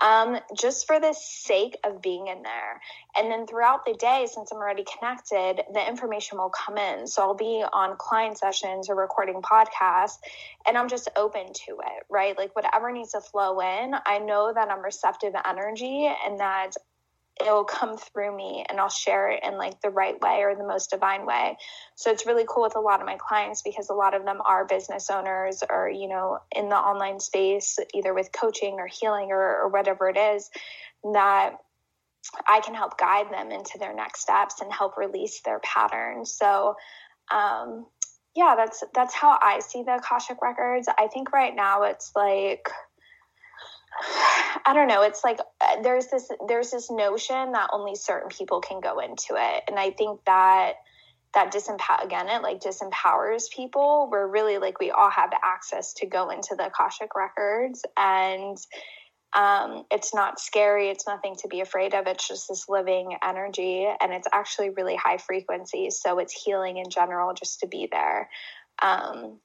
um, just for the sake of being in there. And then throughout the day, since I'm already connected, the information will come in. So I'll be on client sessions or recording podcasts, and I'm just open to it, right? Like whatever needs to flow in, I know that I'm receptive energy and that it'll come through me and I'll share it in like the right way or the most divine way. So it's really cool with a lot of my clients because a lot of them are business owners or, you know, in the online space, either with coaching or healing or, or whatever it is, that I can help guide them into their next steps and help release their patterns. So, um, yeah, that's that's how I see the Akashic records. I think right now it's like I don't know. It's like uh, there's this there's this notion that only certain people can go into it, and I think that that disempower again it like disempowers people. We're really like we all have access to go into the akashic records, and um, it's not scary. It's nothing to be afraid of. It's just this living energy, and it's actually really high frequency. So it's healing in general just to be there, um,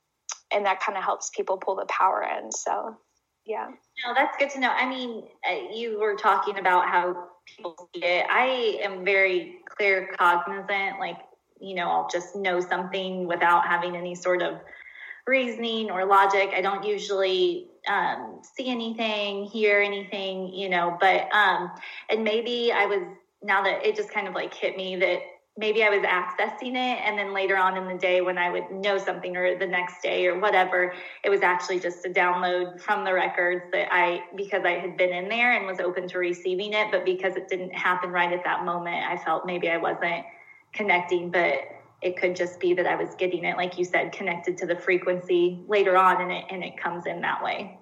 and that kind of helps people pull the power in. So yeah. No, that's good to know. I mean, uh, you were talking about how people see it. I am very claircognizant, like, you know, I'll just know something without having any sort of reasoning or logic. I don't usually um, see anything, hear anything, you know, but, um, and maybe I was, now that it just kind of like hit me that maybe I was accessing it. And then later on in the day, when I would know something or the next day or whatever, it was actually just a download from the records that I, because I had been in there and was open to receiving it. But because it didn't happen right at that moment, I felt maybe I wasn't connecting. But it could just be that I was getting it, like you said, connected to the frequency later on and it, and it comes in that way.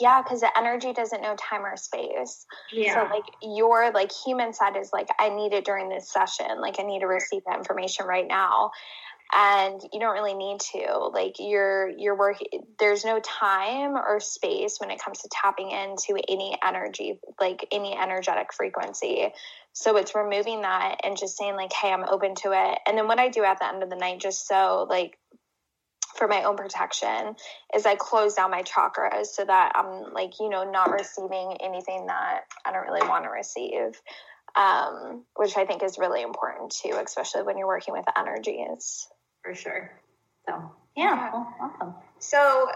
Yeah, because the energy doesn't know time or space. Yeah. So like your like human side is like, I need it during this session. Like I need to receive that information right now. And you don't really need to. Like your your work there's no time or space when it comes to tapping into any energy, like any energetic frequency. So it's removing that and just saying like, hey, I'm open to it. And then what I do at the end of the night, just so like for my own protection is I close down my chakras so that I'm like, you know, not receiving anything that I don't really want to receive. Um, which I think is really important too, especially when you're working with energies. For sure. So yeah, well, awesome. So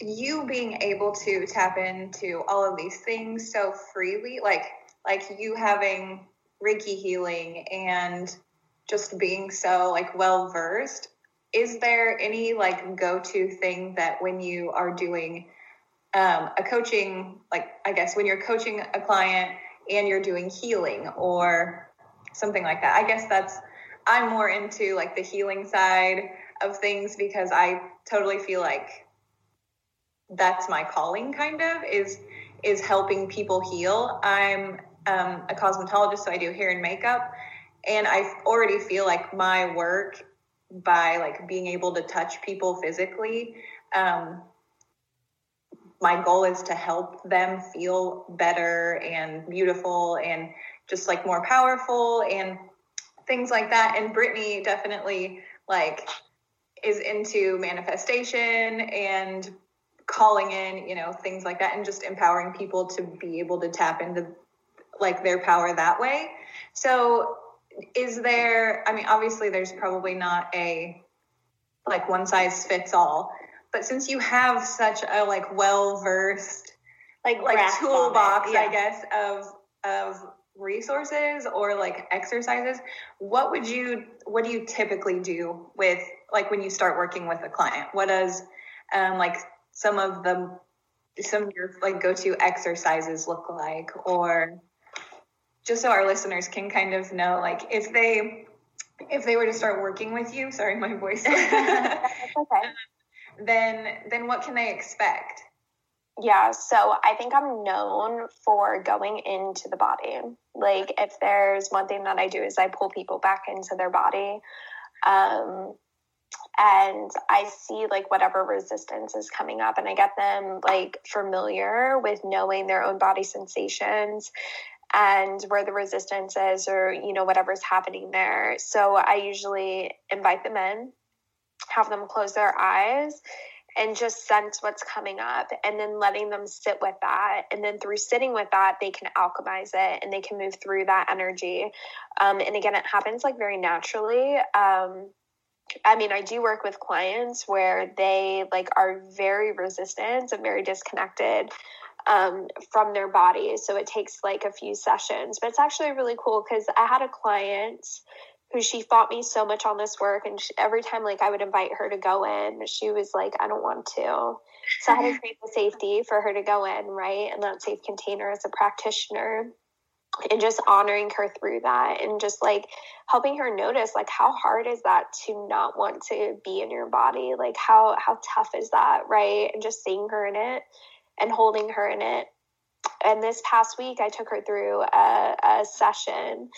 you being able to tap into all of these things so freely, like like you having Reiki healing and just being so like well versed, is there any like go to thing that when you are doing um, a coaching, like I guess when you're coaching a client and you're doing healing or something like that? I guess that's I'm more into like the healing side of things because I totally feel like that's my calling kind of is is helping people heal. I'm um, a cosmetologist, so I do hair and makeup, and I already feel like my work by like being able to touch people physically. Um, my goal is to help them feel better and beautiful and just like more powerful and things like that. And Brittany definitely like is into manifestation and calling in, you know, things like that, and just empowering people to be able to tap into like their power that way. So, is there, I mean, obviously, there's probably not a like one size fits all, but since you have such a like well versed, like like toolbox, yeah. I guess, of of resources or like exercises what would you what do you typically do with like when you start working with a client what does um, like some of the some of your like go-to exercises look like or just so our listeners can kind of know like if they if they were to start working with you sorry my voice. [LAUGHS] Okay. then then what can they expect? Yeah so i think i'm known for going into the body. Like if there's one thing that i do is i pull people back into their body um and I see like whatever resistance is coming up and I get them like familiar with knowing their own body sensations and where the resistance is or you know whatever's happening there. So I usually invite them in, have them close their eyes and just sense what's coming up and then letting them sit with that. And then through sitting with that they can alchemize it and they can move through that energy. Um, and again it happens like very naturally. Um, I mean, I do work with clients where they like are very resistant and very disconnected um, from their bodies. So it takes like a few sessions, but it's actually really cool because I had a client who she fought me so much on this work, and she, every time like I would invite her to go in, she was like, "I don't want to." So I had to [LAUGHS] create the safety for her to go in, right, and that safe container as a practitioner and just honoring her through that and just like helping her notice like how hard is that to not want to be in your body like how how tough is that right and just seeing her in it and holding her in it. And this past week i took her through a, a session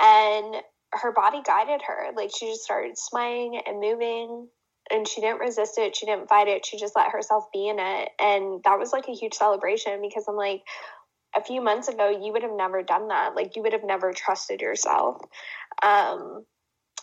and her body guided her. Like she just started swaying and moving and she didn't resist it. She didn't fight it. She just let herself be in it. And that was like a huge celebration because i'm like a few months ago, you would have never done that. Like you would have never trusted yourself. Um,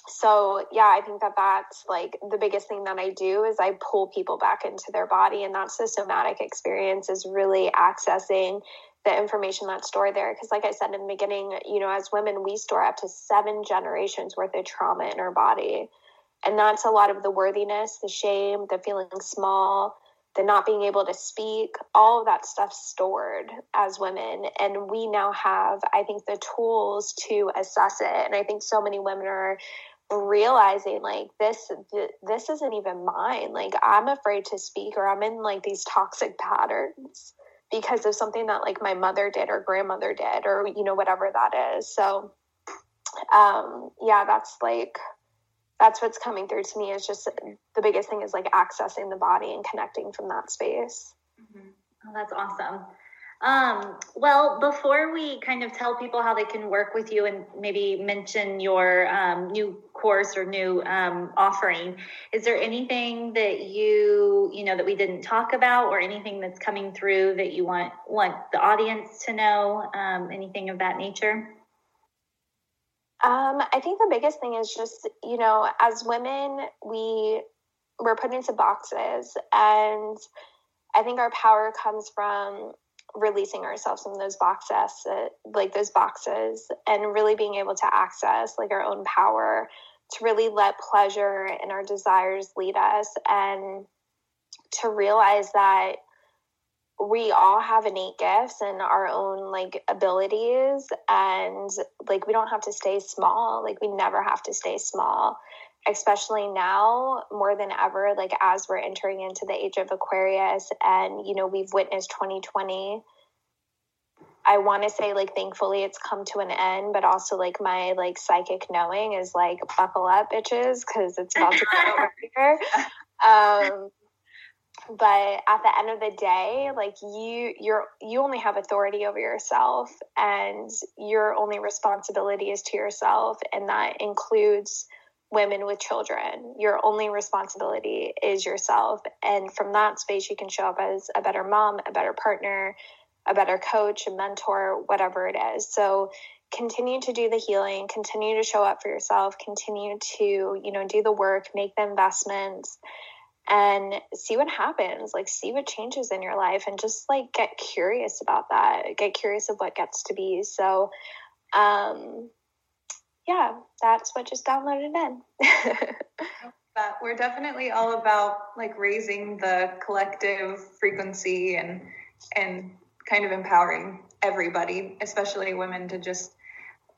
so yeah, I think that that's like the biggest thing that I do is I pull people back into their body, and that's the somatic experience is really accessing the information that's stored there. Because like I said in the beginning, you know, as women, we store up to seven generations worth of trauma in our body. And that's a lot of the worthiness, the shame, the feeling small, the not being able to speak, all of that stuff stored as women. And we now have, I think, the tools to assess it. And I think so many women are realizing like this this isn't even mine like i'm afraid to speak or i'm in like these toxic patterns because of something that like my mother did or grandmother did or you know whatever that is so um yeah that's like that's what's coming through to me is just the biggest thing is like accessing the body and connecting from that space. Mm-hmm. Oh, that's awesome. Um, well, before we kind of tell people how they can work with you and maybe mention your um, new course or new um, offering, is there anything that you you know that we didn't talk about, or anything that's coming through that you want want the audience to know? Um, anything of that nature? Um, I think the biggest thing is just, you know, as women, we we're put into boxes and I think our power comes from releasing ourselves from those boxes, like those boxes, and really being able to access like our own power to really let pleasure and our desires lead us and to realize that we all have innate gifts and our own like abilities and like we don't have to stay small. Like we never have to stay small especially now more than ever like as we're entering into the age of aquarius and you know we've witnessed 2020 i want to say like thankfully it's come to an end but also like my like psychic knowing is like buckle up bitches because it's about to get over [LAUGHS] here. Um but at the end of the day like you you're you only have authority over yourself and your only responsibility is to yourself and that includes women with children. Your only responsibility is yourself and from that space you can show up as a better mom a better partner a better coach a mentor whatever it is. So continue to do the healing continue to show up for yourself continue to you know do the work make the investments and see what happens like see what changes in your life and just like get curious about that get curious of what gets to be. So um yeah that's what just downloaded in. [LAUGHS] That we're definitely all about like raising the collective frequency and and kind of empowering everybody especially women to just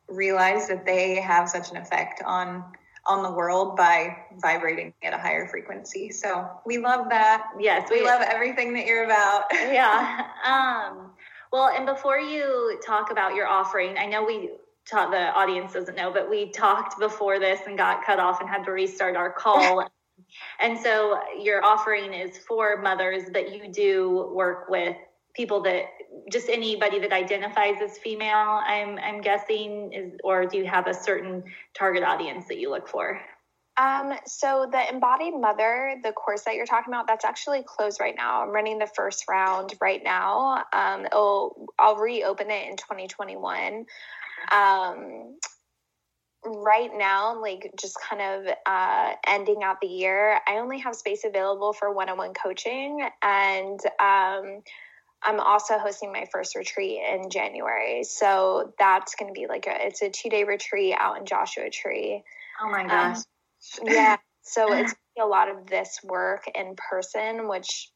realize that they have such an effect on on the world by vibrating at a higher frequency. So we love that. Yes, we, we love everything that you're about. [LAUGHS] yeah. Um, well, and before you talk about your offering, I know we taught the audience doesn't know, but we talked before this and got cut off and had to restart our call. [LAUGHS] and so your offering is for mothers, but you do work with people that just anybody that identifies as female i'm i'm guessing is or do you have a certain target audience that you look for um, so the embodied mother, the course that you're talking about, that's actually closed right now. I'm running the first round right now. Um, I'll reopen it in 2021. Um, right now, like just kind of uh, ending out the year, I only have space available for one-on-one coaching, and um, I'm also hosting my first retreat in January. So that's going to be like a, it's a two day retreat out in Joshua Tree. Oh my um, gosh. Um, yeah. [LAUGHS] So it's a lot of this work in person, which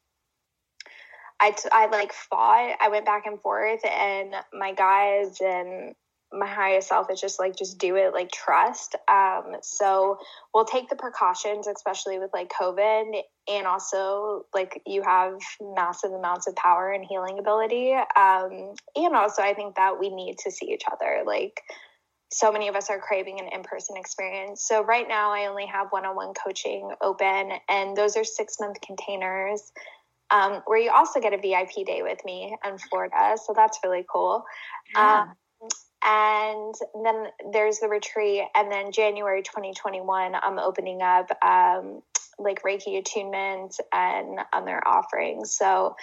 I, t- I like fought. I went back and forth and my guys and my highest self is just like just do it like trust. Um so we'll take the precautions especially with like covid and also like you have massive amounts of power and healing ability. Um and also i think that we need to see each other. Like so many of us are craving an in-person experience. So right now i only have one-on-one coaching open and those are six month containers um, where you also get a vip day with me in florida. So that's really cool. Yeah. um, and then there's the retreat. And then january 2021 i'm opening up um, like reiki attunement and other offerings. So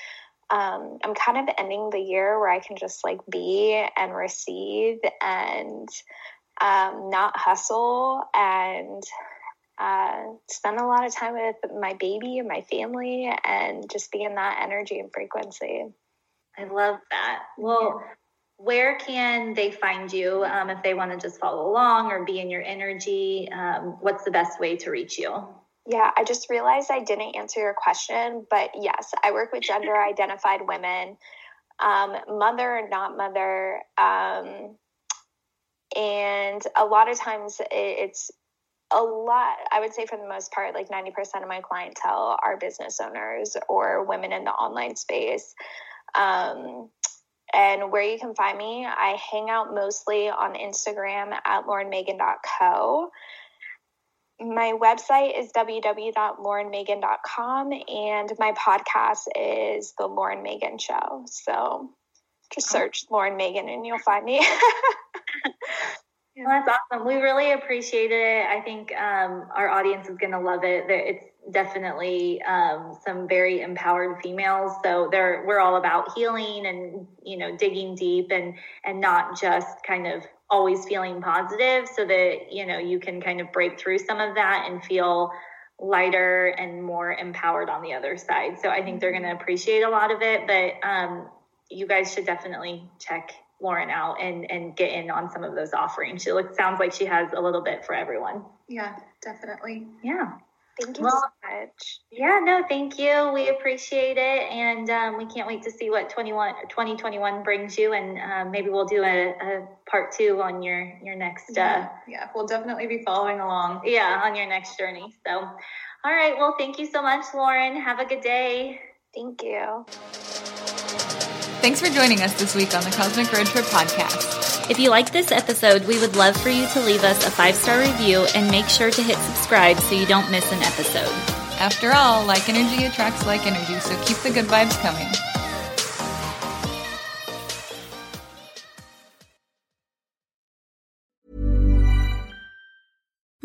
um, i'm kind of ending the year where i can just like be and receive and um, not hustle and uh, spend a lot of time with my baby and my family and just be in that energy and frequency. I love that. Well yeah where can they find you um, if they want to just follow along or be in your energy? Um, what's the best way to reach you? Yeah, I just realized I didn't answer your question, but yes, I work with gender identified women, um, mother or not mother. Um, and a lot of times it's a lot, I would say for the most part, like 90% of my clientele are business owners or women in the online space. Um, and where you can find me, I hang out mostly on Instagram at laurenmegan.co. My website is www.laurenmegan.com and my podcast is The Lauren Megan Show. So just search Lauren Megan and you'll find me. [LAUGHS] Well, that's awesome. We really appreciate it. I think um, our audience is going to love it. It's definitely um, some very empowered females. So they're we're all about healing and you know digging deep and and not just kind of always feeling positive, so that you know you can kind of break through some of that and feel lighter and more empowered on the other side. So I think they're going to appreciate a lot of it. But um, you guys should definitely check Lauren out and and get in on some of those offerings. She looks sounds like she has a little bit for everyone. Yeah, definitely. Yeah. Thank you well, so much. Yeah, no, thank you. We appreciate it. And um, we can't wait to see what 21, 2021 brings you. And uh, maybe we'll do a, a, part two on your, your next. Uh, yeah, we'll definitely be following along. Yeah, on your next journey. So, all right. Well, thank you so much, Lauren. Have a good day. Thank you. Thanks for joining us this week on the Cosmic Road Trip podcast. If you like this episode, we would love for you to leave us a five star review and make sure to hit subscribe so you don't miss an episode. After all, like energy attracts like energy, so keep the good vibes coming.